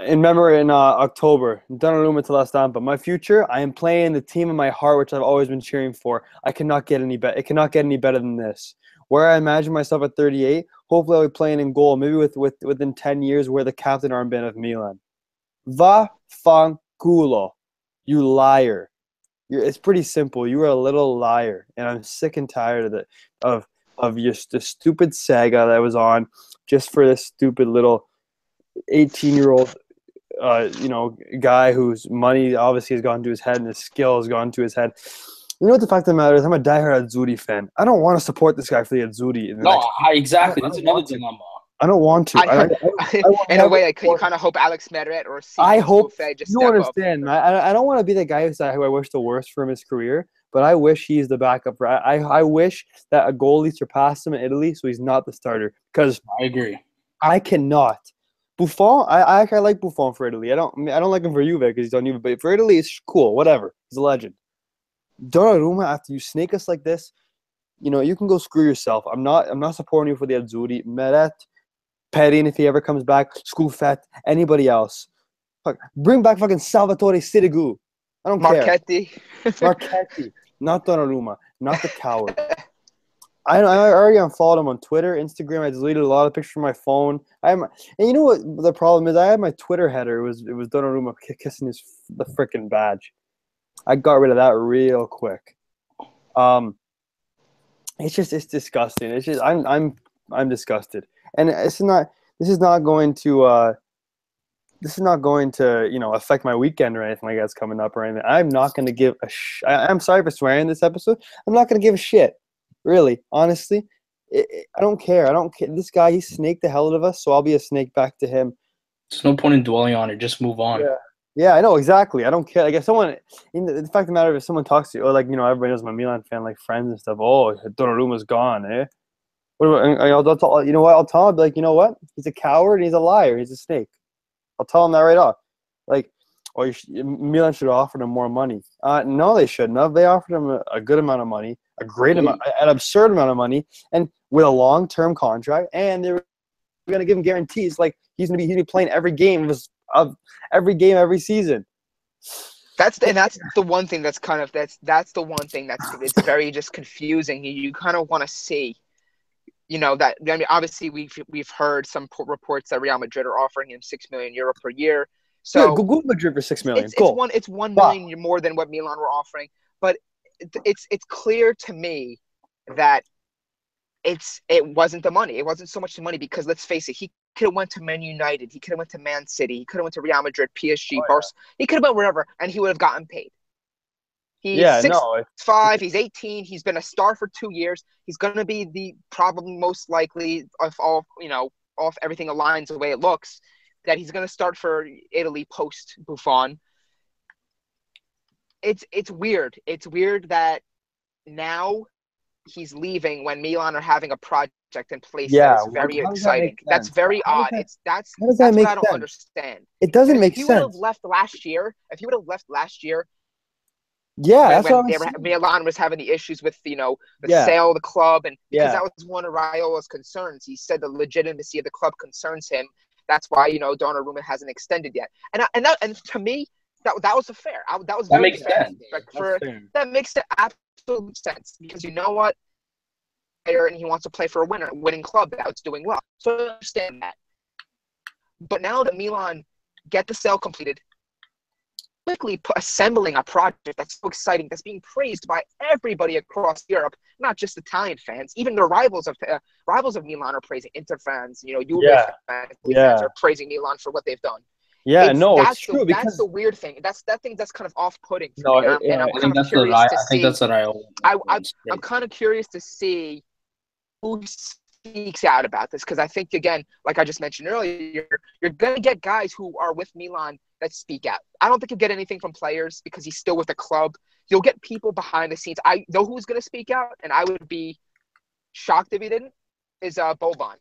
In memory in uh, October, Donnarumma to last time, but my future, I am playing the team in my heart, which I've always been cheering for. I cannot get any better. It cannot get any better than this. Where I imagine myself at 38, hopefully I'll be playing in goal, maybe with, with within 10 years, wear the captain armband of Milan. Va fanculo, you liar. You're, it's pretty simple. You are a little liar, and I'm sick and tired of it. Of of just the stupid saga that was on, just for this stupid little 18 year old, uh, you know, guy whose money obviously has gone to his head and his skill has gone to his head. You know what the fact of the matter is? I'm a diehard Azzurri fan. I don't want to support this guy for the Azzurri. in the No, I, exactly. I That's don't another want to. dilemma. I don't want to. I- I, I, I will in a way, like, you kind of hope Alex Meret or I hope- Buffet just you step up. understand. I, I don't want to be the guy who's, who I wish the worst for his career, but I wish he's the backup. I, I, I wish that a goalie surpassed him in Italy, so he's not the starter. Because I agree. I cannot. Buffon, I, I actually like Buffon for Italy. I don't, I, I don't like him for Juve because he's on Juve, but for Italy, it's cool. Whatever. He's a legend. Donnarumma, after you snake us like this, you know you can go screw yourself. I'm not, I'm not supporting you for the Azzurri. Meret, Perin, if he ever comes back, Scuffet, anybody else. Fuck, bring back fucking Salvatore Sirigu. I don't care. Marchetti. Marchetti, not Donnarumma, not the coward. I, I already unfollowed him on Twitter, Instagram. I deleted a lot of pictures from my phone. I have my, and you know what the problem is? I had my Twitter header. It was it was Donnarumma kissing his the freaking badge. I got rid of that real quick. Um, it's just it's disgusting. It's just I'm I'm I'm disgusted, and it's not. This is not going to. uh this is not going to, you know, affect my weekend or anything like that's coming up or anything. I'm not going to give a sh- I, I'm sorry for swearing this episode. I'm not going to give a shit. Really, honestly, it, it- I don't care. I don't care. This guy, he snaked the hell out of us, so I'll be a snake back to him. There's no point in dwelling on it. Just move on. Yeah. Yeah, I know exactly. I don't care. Like if someone, in the, the fact of the matter, if someone talks to you, or like you know, everybody knows I'm a Milan fan, like friends and stuff. Oh, Donnarumma's gone, eh? What about, and I'll, I'll tell, you know what? I'll tell him, I'll be like, you know what? He's a coward. and He's a liar. He's a snake. I'll tell him that right off. Like, oh, you sh- Milan should have offered him more money. Uh, no, they shouldn't have. They offered him a, a good amount of money, a great amount, an absurd amount of money, and with a long-term contract, and they were going to give him guarantees. Like he's going to be he's gonna be playing every game of, his, of every game every season. That's the, and that's the one thing that's kind of that's that's the one thing that's it's very just confusing. You, you kind of want to see, you know, that I mean, obviously we've we've heard some reports that Real Madrid are offering him six million euro per year. So yeah, go, go Madrid for six million. it's, Cool. it's one it's one Wow. million more than what Milan were offering, but it's it's clear to me that it's it wasn't the money. It wasn't so much the money because let's face it, he could have went to Man United, he could have went to Man City, he could have went to Real Madrid, PSG, Oh, yeah. Barca, he could have went wherever, and he would have gotten paid. He's yeah, six no, five. He's 18. He's been a star for two years. He's going to be the probably most likely if all you know, off everything aligns the way it looks, that he's going to start for Italy post Buffon. It's it's weird. It's weird that now he's leaving when Milan are having a project in place Yeah, that is what- very how does that exciting. That's very How odd. that- it's that's how does that that's make what I don't sense? understand. it doesn't if make he would have left last year, if you would have left last year, Yeah, when, that's when what they I'm were. Milan was having the issues with you know the Yeah. sale of the club, and because Yeah. that was one of Raiola's concerns. He said the legitimacy of the club concerns him. That's why you know Donnarumma hasn't extended yet. And I- and that, and to me, that that was a fair. I, that was That very makes fair. sense. Like, for fair. that makes the absolute sense because you know what, player and he wants to play for a winner, winning club that's doing well. So I understand that. But now that Milan get the sale completed, quickly assembling a project that's so exciting, that's being praised by everybody across Europe, not just Italian fans, even the rivals of uh, rivals of Milan are praising Inter fans. You know, Juve Yeah. fans, Yeah. fans are praising Milan for what they've done. Yeah, It's- no, that's it's true the, because that's the weird thing. That's that thing that's kind of off-putting. No, me. And I'm, it- and I'm I think that's what I. I think that's what I. always I- I'm kind of curious to see who speaks out about this because I think again, like I just mentioned earlier, you're, you're gonna get guys who are with Milan that speak out. I don't think you'll get anything from players because he's still with the club. You'll get people behind the scenes. I know who's gonna speak out, and I would be shocked if he didn't. Is uh Boban.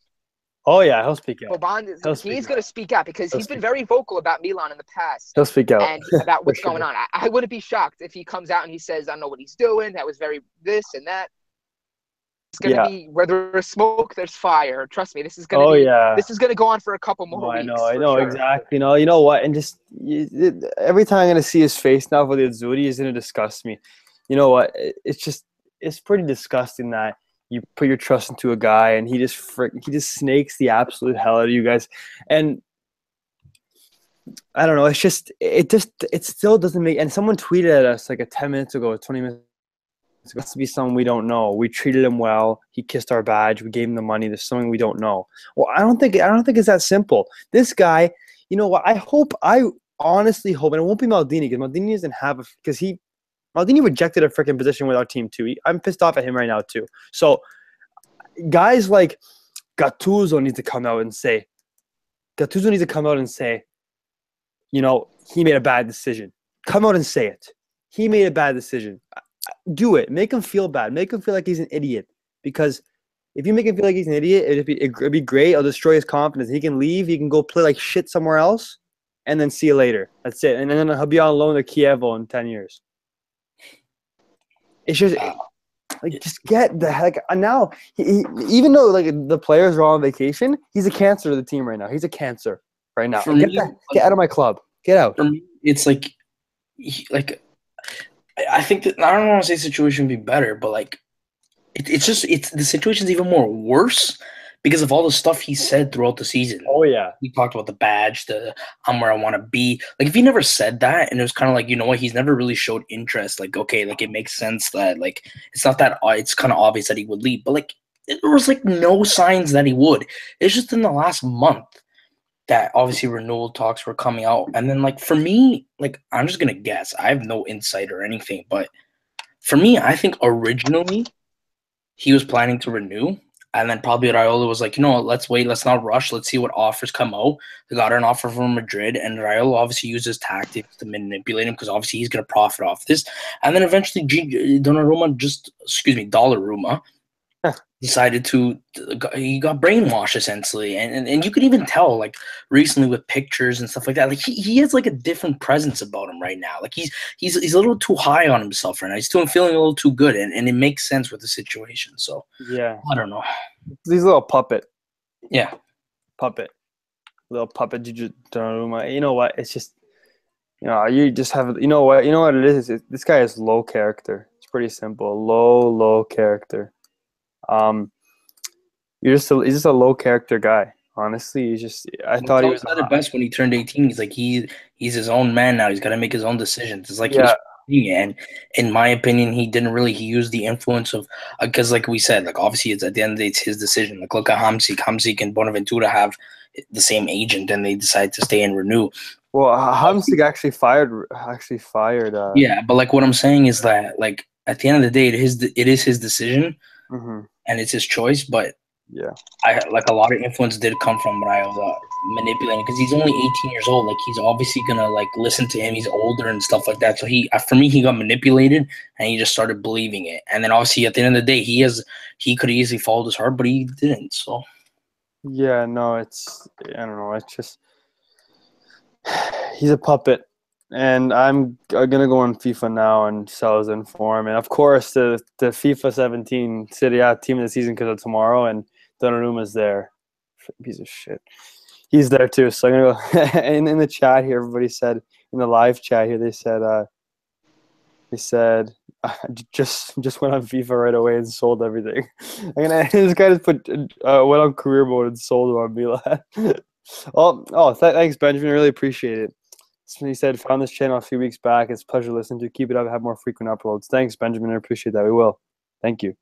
Oh yeah, he'll speak out. Boban, is, He'll he's going to speak out because He'll he's been very vocal about Milan in the past He'll speak out. and about what's For going on. I, I wouldn't be shocked if he comes out and he says, "I know what he's doing. That was very this and that." It's going to Yeah. be where there's smoke, there's fire. Trust me, this is going to oh be. yeah. This is to go on for a couple more Oh, I know, I know sure. exactly. You know, you know what? And just you, it, every time I'm gonna see his face now for the Azzurri, is gonna disgust me. You know what? It, it's just it's pretty disgusting that you put your trust into a guy and he just frick, he just snakes the absolute hell out of you guys. And I don't know. It's just it just it still doesn't make. And someone tweeted at us like a ten minutes ago, twenty minutes. It's got to be someone we don't know. We treated him well. He kissed our badge. We gave him the money. There's something we don't know. Well, I don't think I don't think it's that simple. This guy, you know what? I hope I honestly hope, and it won't be Maldini because Maldini doesn't have because he Maldini rejected a freaking position with our team too. He, I'm pissed off at him right now too. So guys like Gattuso needs to come out and say Gattuso needs to come out and say, you know, he made a bad decision. Come out and say it. He made a bad decision. Do it. Make him feel bad. Make him feel like he's an idiot. Because if you make him feel like he's an idiot, it'd be, it'd be great. It'll destroy his confidence. He can leave. He can go play like shit somewhere else, and then see you later. That's it. And then he'll be on loan to Chievo in ten years. It's just like just get the heck now. He, he, even though like the players are all on vacation, he's a cancer to the team right now. He's a cancer right now. Get, me, the, get out of my club. Get out. me, it's like, he- like, I- think that I don't want to say situation would be better, but like, it, it's just it's the situation's even more worse because of all the stuff he said throughout the season. Oh yeah. He talked about the badge, the I'm where I want to be. Like, if he never said that, and it was kind of like, you know what, he's never really showed interest. Like, okay, like it makes sense that like it's not that uh, it's kind of obvious that he would leave, but like there was like no signs that he would. It's just in the last month that obviously renewal talks were coming out, and then like for me, like I'm just gonna guess. I have no insight or anything, but for me, I think originally he was planning to renew. And then probably Raiola was like, you know let's wait, let's not rush, let's see what offers come out. They got an offer from Madrid, and Raiola obviously uses tactics to manipulate him because obviously he's going to profit off this. And then eventually, G- Donnarumma just, excuse me, Dollaruma decided to, he got brainwashed essentially. And, and, and you could even tell, like, recently with pictures and stuff like that, like, he, he has like a different presence about him right now. Like, he's he's he's a little too high on himself right now. He's still feeling a little too good, and, and it makes sense with the situation. So, Yeah. I don't know. He's a little puppet. Yeah. Puppet. Little puppet Donnarumma. You know what? It's just you know, you just have you know what you know what it is? It, this guy is low character. It's pretty simple. Low, low character. Um you're just a, he's just a low character guy. Honestly, he's just I thought he was said it best when he turned 18. He's like he he's his own man now. He's got to make his own decisions. It's like Yeah. and in my opinion, he didn't really he used the influence of because like we said, like obviously it's at the end of the day it's his decision. Like look at Hamsik, Hamsik and Bonaventura have the same agent and they decide to stay and renew. Well, Hamsik actually fired actually fired uh Yeah, but like what I'm saying is that like at the end of the day, it is it is his decision mhm, and it's his choice. But yeah. I like a lot of influence did come from Raiola manipulating because he's only 18 years old. Like he's obviously gonna like listen to him. He's older and stuff like that. So he, uh, for me, he got manipulated and he just started believing it. And then obviously at the end of the day, he has he could easily followed his heart, but he didn't. So Yeah, no, it's I don't know. It's just he's a puppet, and I'm gonna go on FIFA now and sell his inform, and of course the the FIFA 17 Serie A team of the season because of tomorrow, and Donnarumma's there. Piece of shit. He's there too. So I'm gonna go. in in the chat here, everybody said in the live chat here, they said uh, they said just just went on FIFA right away and sold everything. I'm gonna this guy just put uh, went on career mode and sold on Milan. oh, oh, th- thanks Benjamin. Really appreciate it. He said found this channel a few weeks back. It's a pleasure listening to. Keep it up. Have more frequent uploads. Thanks Benjamin. I appreciate that. We will. Thank you.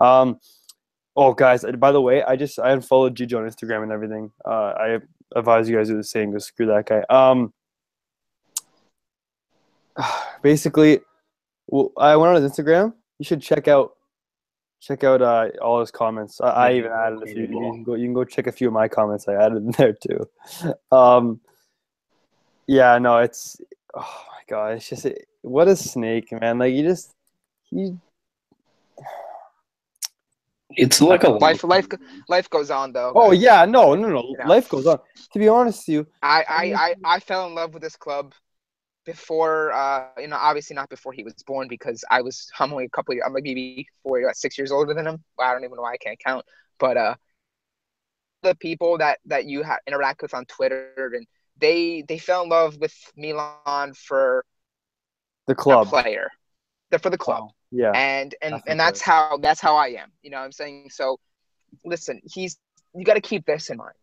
Um, oh guys, by the way, I just I unfollowed Gigi on Instagram and everything. Uh, I advise you guys do the same. Go screw that guy. Um, basically, well, I went on his Instagram. You should check out check out uh, all his comments. I, I even added a few. You can go. You can go check a few of my comments. I added in there too. Um, yeah, no, it's oh my god, it's just what a snake, man. Like you just he. It's like a life, life, life goes on though. Oh yeah, no, no, no, yeah. life goes on. To be honest with you, I, I, I, I fell in love with this club before, uh, you know, obviously not before he was born because I was I'm only a couple years, I'm like maybe four, six years older than him. Well, I don't even know why I can't count, but uh, the people that that you ha- interact with on Twitter and they they fell in love with Milan for the club player, they're for the club. Oh, yeah, and and and that's how that's how I am. You know, what I'm saying so. Listen, he's you got to keep this in mind.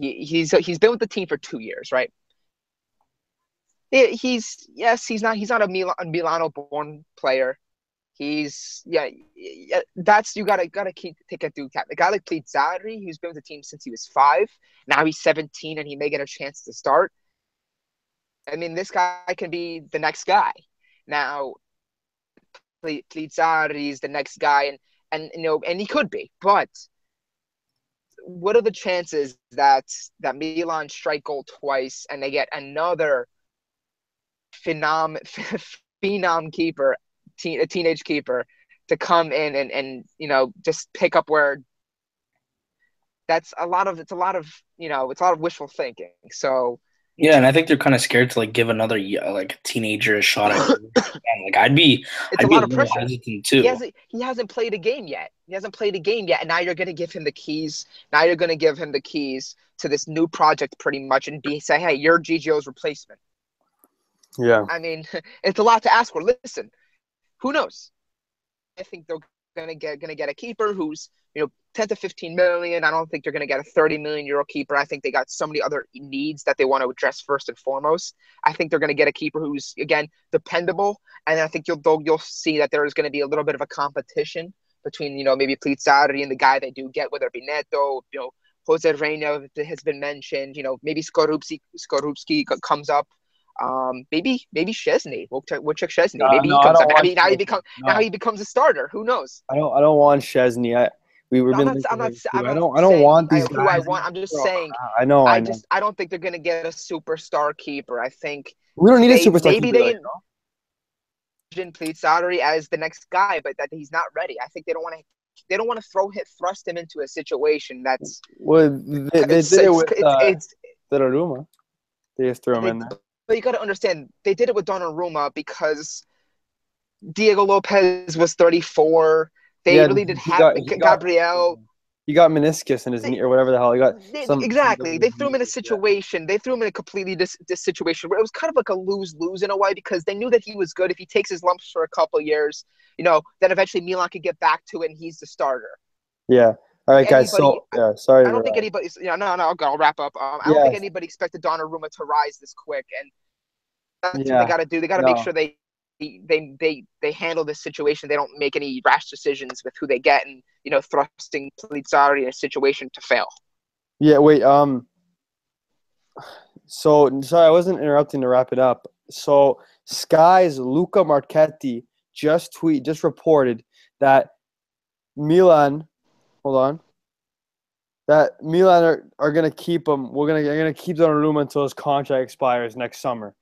He's he's been with the team for two years, right? he's yes, he's not he's not a Milan, Milano born player. He's yeah, yeah, that's you gotta gotta keep take a due cap. The guy like Plizzari, who's been with the team since he was five. Now he's 17 and he may get a chance to start. I mean, this guy can be the next guy. Now, Plizzari is the next guy, and and you know, and he could be, but what are the chances that that Milan strike goal twice and they get another phenom phenom keeper, teen, a teenage keeper, to come in and and you know just pick up where. That's a lot of it's a lot of you know it's a lot of wishful thinking. So yeah, and I think they're kind of scared to like give another like teenager a shot at like I'd be it's I'd a lot of pressure. hesitant too. He hasn't he hasn't played a game yet. He hasn't played a game yet, and now you're gonna give him the keys. Now you're gonna give him the keys to this new project pretty much and be say, hey, you're Gigio's replacement. Yeah. I mean, it's a lot to ask for. Listen, who knows? I think they're gonna get gonna get a keeper who's you know 10 to 15 million. I don't think they're gonna get a 30 million euro keeper. I think they got so many other needs that they want to address first and foremost. I think they're gonna get a keeper who's again dependable, and I think you'll you'll see that there is gonna be a little bit of a competition between you know maybe Plizzari and the guy they do get, whether it be Neto, you know. Jose Reina has been mentioned. You know, maybe Skorupski, Skorupski comes up. Um, maybe maybe Szczesny. We'll check. We'll check Szczesny. No, maybe no, he comes up. I mean, now he becomes no. now he becomes a starter. Who knows? I don't. I don't want Szczesny. I we were. No, I'm not, I'm not, I'm I don't. I don't want these. I, who I want. I'm just bro, saying. I know. I, I know. just. I don't think they're gonna get a superstar keeper. I think we don't need they, a superstar. Maybe keeper, they. Envision Plizzari as the next guy, but that he's not ready. I think they don't want to they don't want to throw hit thrust him into a situation that's well they, they did it with it's, uh, it's, Donnarumma. They just threw him they, in there. But you got to understand, they did it with Donnarumma because Diego Lopez was 34. They yeah, really did have got, Gabriel. He got meniscus in his they, knee or whatever the hell. He got some, exactly. Some they threw him in a situation. Yeah. They threw him in a completely dis, dis situation where it was kind of like a lose lose in a way because they knew that he was good. If he takes his lumps for a couple years, you know, then eventually Milan could get back to it and he's the starter. Yeah. All right, guys. Anybody, so yeah, sorry. I don't think anybody. Yeah, no, no. I'll, go, I'll wrap up. Um, I don't think anybody expected Donnarumma to rise this quick, and that's yeah. what they got to do. They got to no. make sure they they they they handle this situation. They don't make any rash decisions with who they get, and you know, thrusting Plizzari in a situation to fail. Yeah. Wait. Um. So sorry, I wasn't interrupting to wrap it up. So Sky's Luca Marchetti just tweet just reported that Milan Hold on. That Milan are, are gonna keep him. We're gonna they're gonna keep Donnarumma until his contract expires next summer.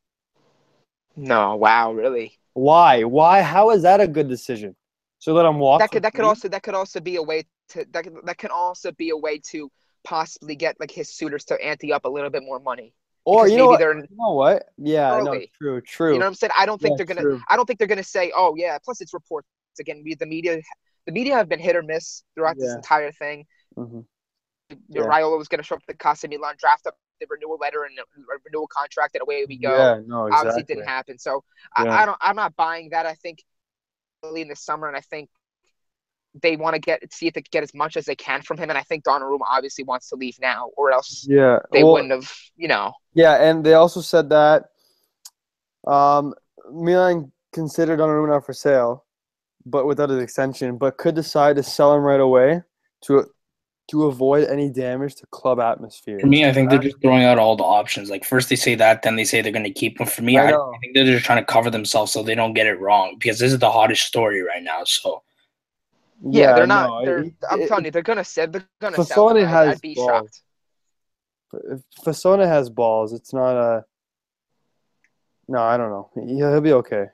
No, wow, really? Why? Why? How is that a good decision? So let him walk. That could that could also that could also be a way to that could, that can also be a way to possibly get like his suitors to ante up a little bit more money. Or you know, what? you know what? Yeah, no, true, true. You know what I'm saying? I don't think yeah, they're gonna. True. I don't think they're gonna say, "Oh yeah." Plus, it's reports again. The media the media have been hit or miss throughout yeah. this entire thing. Mm-hmm. Yeah. Raiola was going to show up the Casa Milan draft up the renewal letter and a renewal contract, and away we go. Yeah, no, exactly. Obviously, it didn't happen. So yeah. I, I, don't. I'm not buying that. I think early in the summer, and I think they want to get see if they can get as much as they can from him. And I think Donnarumma obviously wants to leave now, or else yeah, they well, wouldn't have. You know. Yeah, and they also said that um, Milan considered Donnarumma for sale but without an extension, but could decide to sell him right away to to avoid any damage to club atmosphere. For me, I think they're just throwing out all the options. Like first they say that, then they say they're going to keep him. For me, I, I, I, think they're just trying to cover themselves so they don't get it wrong because this is the hottest story right now. So Yeah, they're not. no, they're, it- I'm it- telling you, they're gonna sell. They're gonna sell. Fassone him. I- has I'd be balls. shocked. If Fassone has balls. It's not a. No, I don't know. He- He'll be okay.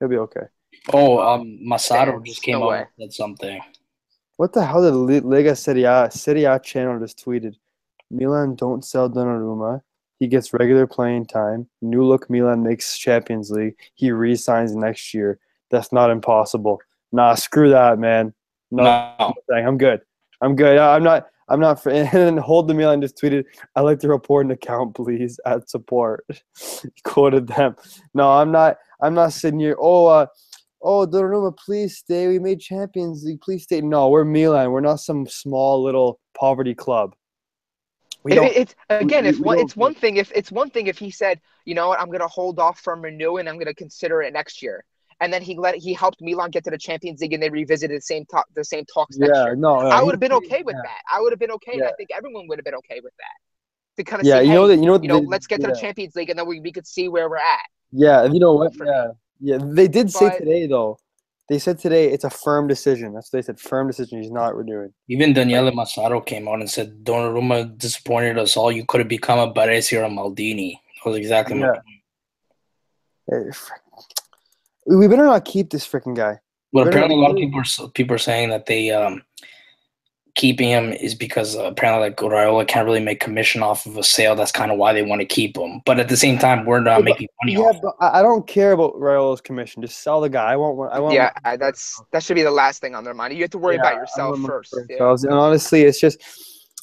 He'll be okay. Oh, um, Massaro Damn, just came no out way. and said something. What the hell did Li- Lega Serie A, Serie A channel just tweeted? Milan don't sell Donnarumma. He gets regular playing time. New look Milan makes Champions League. He re-signs next year. That's not impossible. Nah, screw that, man. No, No. I'm good. I'm good. I- I'm not. I'm not. For, and then Hold the Milan just tweeted, "I like to report an account, please, at support." he quoted them. No, I'm not. I'm not sitting here. Oh, uh, oh, Donnarumma, please stay. We made Champions League. Please stay. No, we're Milan. We're not some small little poverty club. We It- it's again, we- if we one, it's one thing if it's one thing if he said, you know what, I'm gonna hold off from renewing, I'm gonna consider it next year, and then he let he helped Milan get to the Champions League, and they revisited the same talk, the same talks next year. no. no, I would have been okay with yeah. that. I would have been okay, Yeah. I think everyone would have been okay with that. To kind of Yeah, see, you know hey, that. You know. you know, they- let's get to yeah. the Champions League, and then we, we could see where we're at. Yeah, you know what? for Yeah, yeah. They did say But- today though. They said today it's a firm decision. That's what they said. Firm decision. He's not renewing. Even Daniele Massaro came out and said Donnarumma disappointed us all. You could have become a Baresi or a Maldini. That was exactly my point. Eh. We better not keep this freaking guy. But Better apparently, a lot of people are people are saying that they um keeping him is because uh, apparently like Raiola can't really make commission off of a sale. That's kind of why they want to keep him. But at the same time, we're not Yeah, making money Yeah, off. but I I don't care about Raiola's commission. Just sell the guy. I want one. I want. yeah, I- that's that should be the last thing on their mind. You have to worry Yeah, about yourself first. for Yeah. And honestly, it's just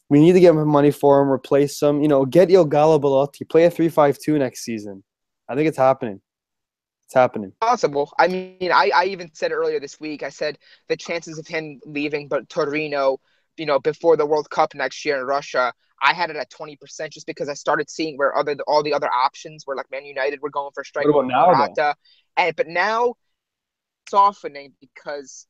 we need to get him money for him. Replace him. You know, get Il Gallo Belotti. Play a three-five-two next season. I think it's happening. It's happening. Possible. I mean, I, I even said earlier this week. I said the chances of him leaving, but Torino, you know, before the World Cup next year in Russia, I had it at twenty percent, just because I started seeing where other all the other options were like Man United were going for striker about now, though? Morata, and but now softening because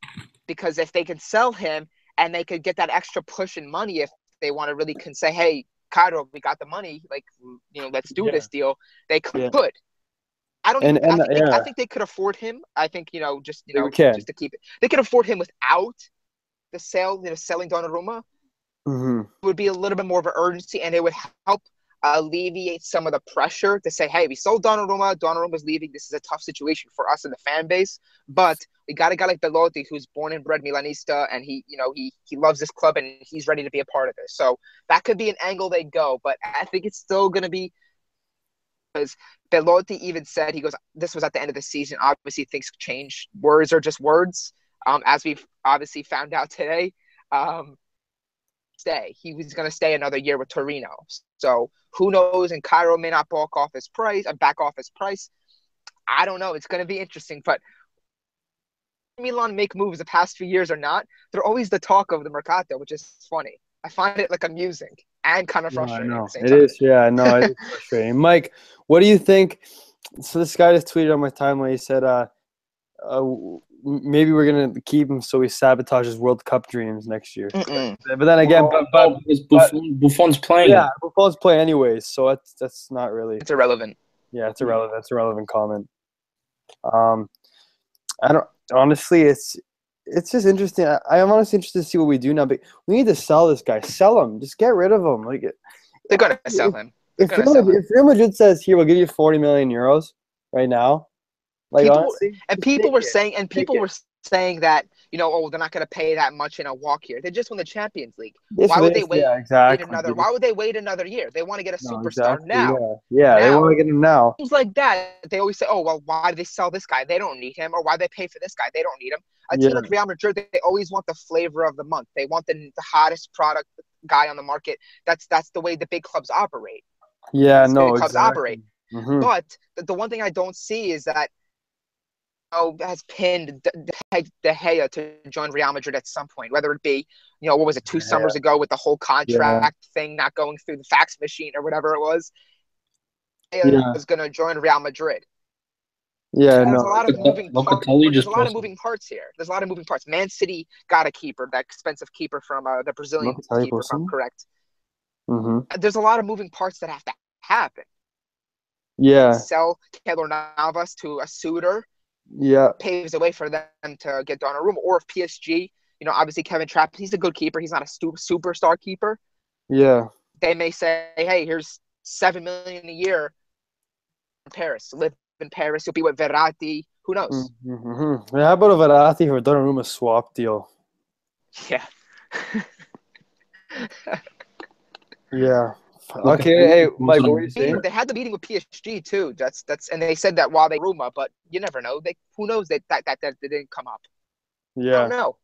because if they can sell him and they could get that extra push in money if they want to really can say, hey, Cairo, we got the money, like you know, let's do Yeah. this deal. They could. Yeah. I don't. And- and, I, think they, I think they could afford him. I think you know, just you know, just to keep it. They could afford him without the sale. You know, selling Donnarumma hmm would be a little bit more of an urgency, and it would help alleviate some of the pressure to say, "Hey, we sold Donnarumma. Donnarumma's leaving. This is a tough situation for us and the fan base, but we got a guy like Belotti who's born and bred Milanista, and he, you know, he he loves this club and he's ready to be a part of this. So that could be an angle they go, but I think it's still going to be because Belotti even said he goes, "This was at the end of the season. Obviously, things change. Words are just words." Um, as we've obviously found out today, um, stay. He was going to stay another year with Torino. So who knows? And Cairo may not balk off his price, uh, back off his price. I don't know. It's going to be interesting, but Milan make moves the past few years or not, they're always the talk of the mercato, which is funny. I find it like amusing and kind of No, I frustrating. know. at the same It is, yeah, no, it is frustrating. Mike, what do you think? So this guy just tweeted on my timeline. He said, uh, uh, maybe we're gonna keep him so he sabotages World Cup dreams next year. Mm-mm. But then again, but, but Oh, because Buffon, Buffon's playing. yeah, Buffon's play anyways, so that's that's not really. It's irrelevant. Yeah, it's irrelevant. It's a relevant comment. Um, I don't honestly. It's it's just interesting. I, I'm honestly interested to see what we do now. But we need to sell this guy. Sell him. Just get rid of him. Like They're going to sell him. if gonna Real, sell Madrid, if Real Madrid says here, we'll give you 40 million euros right now. Like People- honestly, And people were it. saying, and people were saying that, you know, oh, they're not going to pay that much in a walk here. They just won the Champions League. This why would they wait- Yeah, Wait exactly. another. Why would they wait another year? They want to get a No, superstar exactly, now. Yeah, yeah they want to get him now. Things like that, they always say, "Oh, well, why do they sell this guy? They don't need him, or why they pay for this guy? They don't need him." A team Yeah. like Real Madrid, they always want the flavor of the month. They want the, the hottest product guy on the market. That's that's the way the big clubs operate. Yeah, That's no, the clubs exactly. operate. Mhm. But the, the one thing I don't see is that oh has pinned De, De, De Gea to join Real Madrid at some point, whether it be you know what was it two Gea. summers ago with the whole contract thing not going through the fax machine or whatever it was. De Gea Yeah. was going to join Real Madrid. Yeah, There's no. a lot of moving parts. There's just a lot of moving parts here. There's a lot of moving parts. Man City got a keeper, that expensive keeper from uh, the Brazilian Locatelli keeper, if I'm correct. hmm There's a lot of moving parts that have to happen. Yeah, Sell Keylor Navas to a suitor. Yeah. paves the way for them to get Donnarumma. Or if PSG, you know, obviously Kevin Trapp, he's a good keeper. He's not a stu- superstar keeper. Yeah. They may say, hey, here's seven million a year in Paris. Live in Paris. You'll be with Verratti. Who knows? Mm-hmm. How about a Verratti or Donnarumma swap deal? Yeah. Yeah. Look, Okay, hey, Mike, what were you saying? they had the meeting with PSG too. That's that's and they said that while they Ruma, but you never know. They who knows that that that, that, didn't come up. I Yeah. don't know.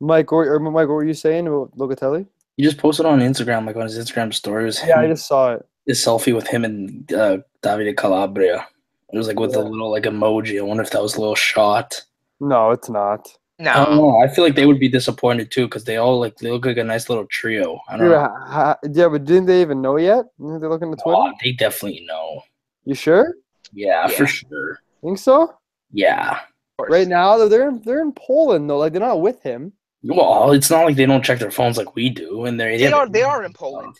Mike, or, or Mike, what were you saying about Locatelli? He just posted on Instagram, like on his Instagram stories. was Yeah, I just saw it. his selfie with him and uh, Davide Calabria. It was like with Yeah. a little like emoji. I wonder if that was a little shot. No, it's not. I don't No. know. I feel like they would be disappointed too because they all like they look like a nice little trio. I don't Yeah, know. ha- ha- yeah, but didn't they even know yet? Didn't they look into Twitter? Oh, they definitely know. You sure? Yeah, Yeah. for sure. Think so? Yeah. Right now, they're they're in, they're in Poland though. Like they're not with him. Well, it's not like they don't check their phones like we do, and they're They are they are in Poland.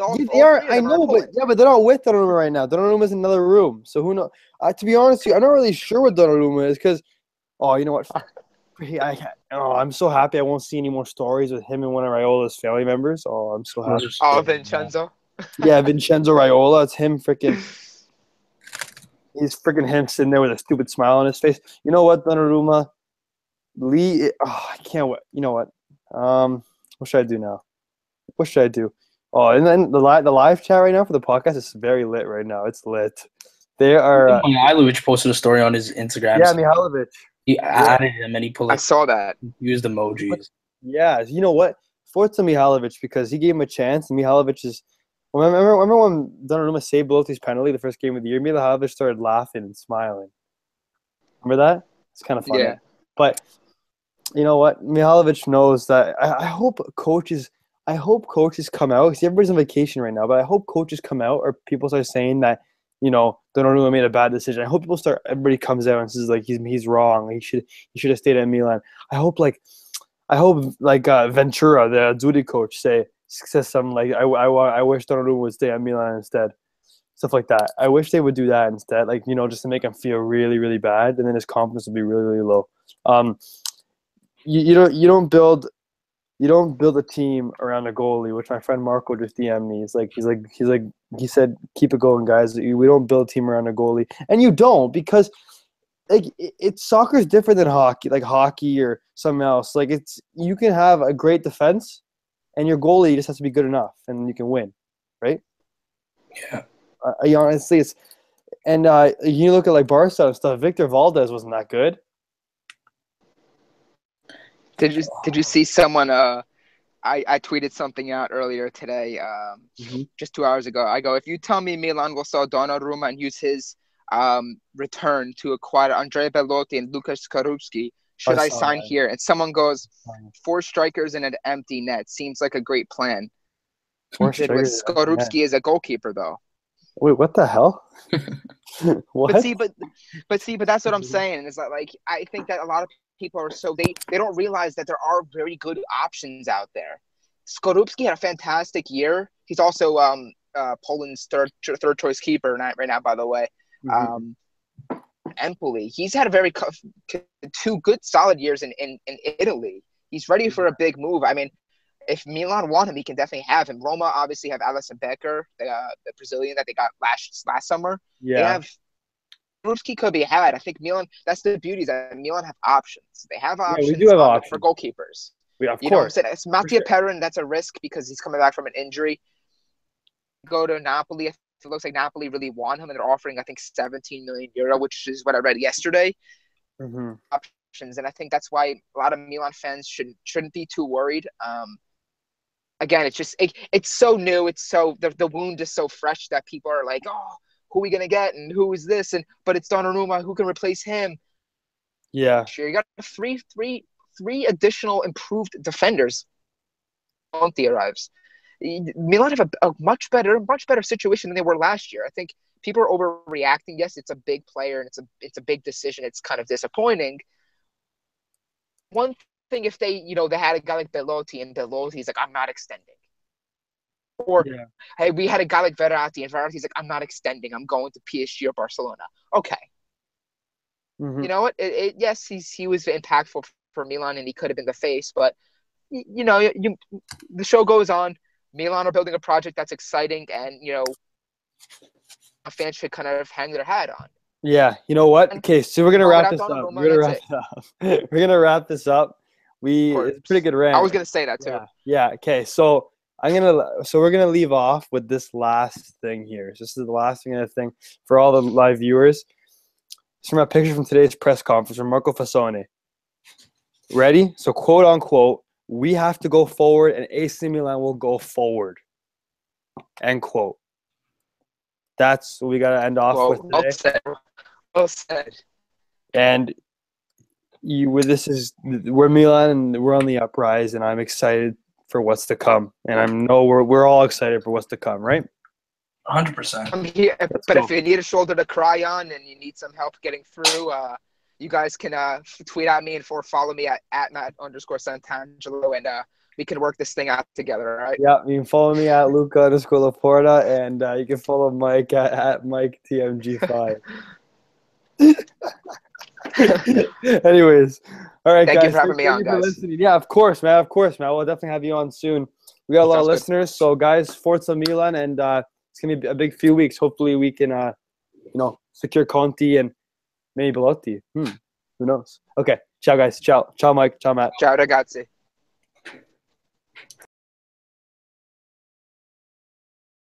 All- Yeah, all they are. three of I them are in know, but Poland. yeah, but they're not with Donnarumma right now. Donnarumma's in another room. So who knows? Uh, to be honest, with you, I'm not really sure what Donnarumma is because, oh, you know what? He- I, oh, I'm so happy I won't see any more stories with him and one of Raiola's family members. Oh, I'm so happy. Oh, Vincenzo. yeah, Vincenzo Raiola. It's him freaking. He's freaking him sitting there with a stupid smile on his face. You know what, Donnarumma? Lee. Oh, I can't wait. You know what? Um, what should I do now? What should I do? Oh, and then the live the live chat right now for the podcast is very lit right now. It's lit. They are. Uh, Mihailovic posted a story on his Instagram. yeah, Mihailovic. He added him and he put I saw that. used emojis. Yeah, you know what? Forza Mihailovic because he gave him a chance. And Mihailovic is. Remember, remember when Donnarumma saved Belotti's penalty the first game of the year? Mihailovic started laughing and smiling. Remember that? It's kind of funny. Yeah. But you know what? Mihailovic knows that. I, I hope coaches. I hope coaches come out. See, everybody's on vacation right now, but I hope coaches come out or people start saying that you know Donnarumma made a bad decision. I hope people start. Everybody comes out and says like he's he's wrong. He should he should have stayed at Milan. I hope like I hope like uh, Ventura, the Azzurri coach, say says something like I I, I wish Donnarumma would stay at Milan instead. Stuff like that. I wish they would do that instead. Like you know, just to make him feel really really bad, and then his confidence would be really really low. Um, you, you don't you don't build you don't build a team around a goalie, which my friend Marco just DM'd me. He's like he's like he's like he said, keep it going, guys. We don't build a team around a goalie, and you don't because like it, soccer is different than hockey, like hockey or something else. Like it's you can have a great defense, and your goalie just has to be good enough, and you can win, right? Yeah. Uh, I honestly, it's and uh, you look at like Barca and stuff. Victor Valdes wasn't that good. Did you did you see someone? Uh, I I tweeted something out earlier today. Um, Mhm. just two hours ago. I go, if you tell me Milan will sell Donnarumma and use his um return to acquire Andrea Belotti and Lukasz Skorupski, should I I, sign that. here? And someone goes, four strikers and an empty net seems like a great plan. Four strikers, yeah. Skorupski as a goalkeeper though. Wait, what the hell? what? But see, but but see, but that's what I'm Mhm. saying. Is that like I think that a lot of people are so they they don't realize that there are very good options out there. Skorupski had a fantastic year. He's also um uh Poland's third third choice keeper right, right now, by the way. Mhm. Um, Empoli, he's had a very two good solid years in, in in Italy. He's ready for a big move. I mean, if Milan want him, he can definitely have him. Roma obviously have Alisson Becker, the, uh, the Brazilian that they got last last summer. They yeah, have Ruski could be had. I think Milan. That's the beauty is that Milan have options. They have options. we do have on- options. for goalkeepers. yeah, of You know what I'm course. saying? It's Mattia sure. Perrin. That's a risk because he's coming back from an injury. Go to Napoli. It looks like Napoli really want him, and they're offering I think 17 million euro, which is what I read yesterday. hmm Options, and I think that's why a lot of Milan fans shouldn't shouldn't be too worried. Um, again, it's just it, it's so new. It's so the the wound is so fresh that people are like, oh, who are we gonna get, and who is this, and but it's Donnarumma. Who can replace him? Yeah, Sure, you got three, three, three additional improved defenders. Conti arrives. Milan have a, a much better, much better situation than they were last year. I think people are overreacting. Yes, it's a big player and it's a it's a big decision. It's kind of disappointing. One thing, if they, you know, they had a guy like Belotti and Belotti's like, I'm not extending. Or Yeah. hey, we had a guy like Verratti and Verratti's like, I'm not extending. I'm going to PSG or Barcelona. Okay, Mhm. you know what? It, it, yes, he's he was impactful for Milan, and he could have been the face. But you know, you, the show goes on. Milan are building a project that's exciting, and you know, a fan should kind of hang their hat on. Yeah, you know what? Okay, so we're gonna follow wrap this up. We're gonna wrap up. We're gonna wrap this up. We it's a pretty good rant. I was gonna say that too. Yeah, yeah. Okay, so I'm gonna so we're gonna leave off with this last thing here. This is the last thing I think for all the live viewers. It's from a picture from today's press conference from Marco Fassone. Ready? So quote unquote, we have to go forward and AC Milan will go forward. End quote. That's what we gotta end off with well said. Well said. and you with this is we're Milan and we're on the uprise and I'm excited for what's to come and I'm know we're we're all excited for what's to come right 100%. I'm here, Let's but go. if you need a shoulder to cry on and you need some help getting through, uh, you guys can uh, tweet at me and for follow me at, at Matt underscore Santangelo, and uh, we can work this thing out together. All right. yeah you can follow me at Luca underscore Laporta and uh, you can follow Mike at, at Mike TMG5 anyways all right Thank you guys for having me on, guys. listening. yeah of course man of course man. We'll definitely have you on soon. We got a lot of Sounds good. listeners so guys Forza Milan and uh, it's gonna be a big few weeks. Hopefully we can uh, you know secure Conti and maybe Belotti. Hmm who knows? Okay ciao guys. Ciao. Ciao Mike. Ciao Matt. Ciao, ragazzi.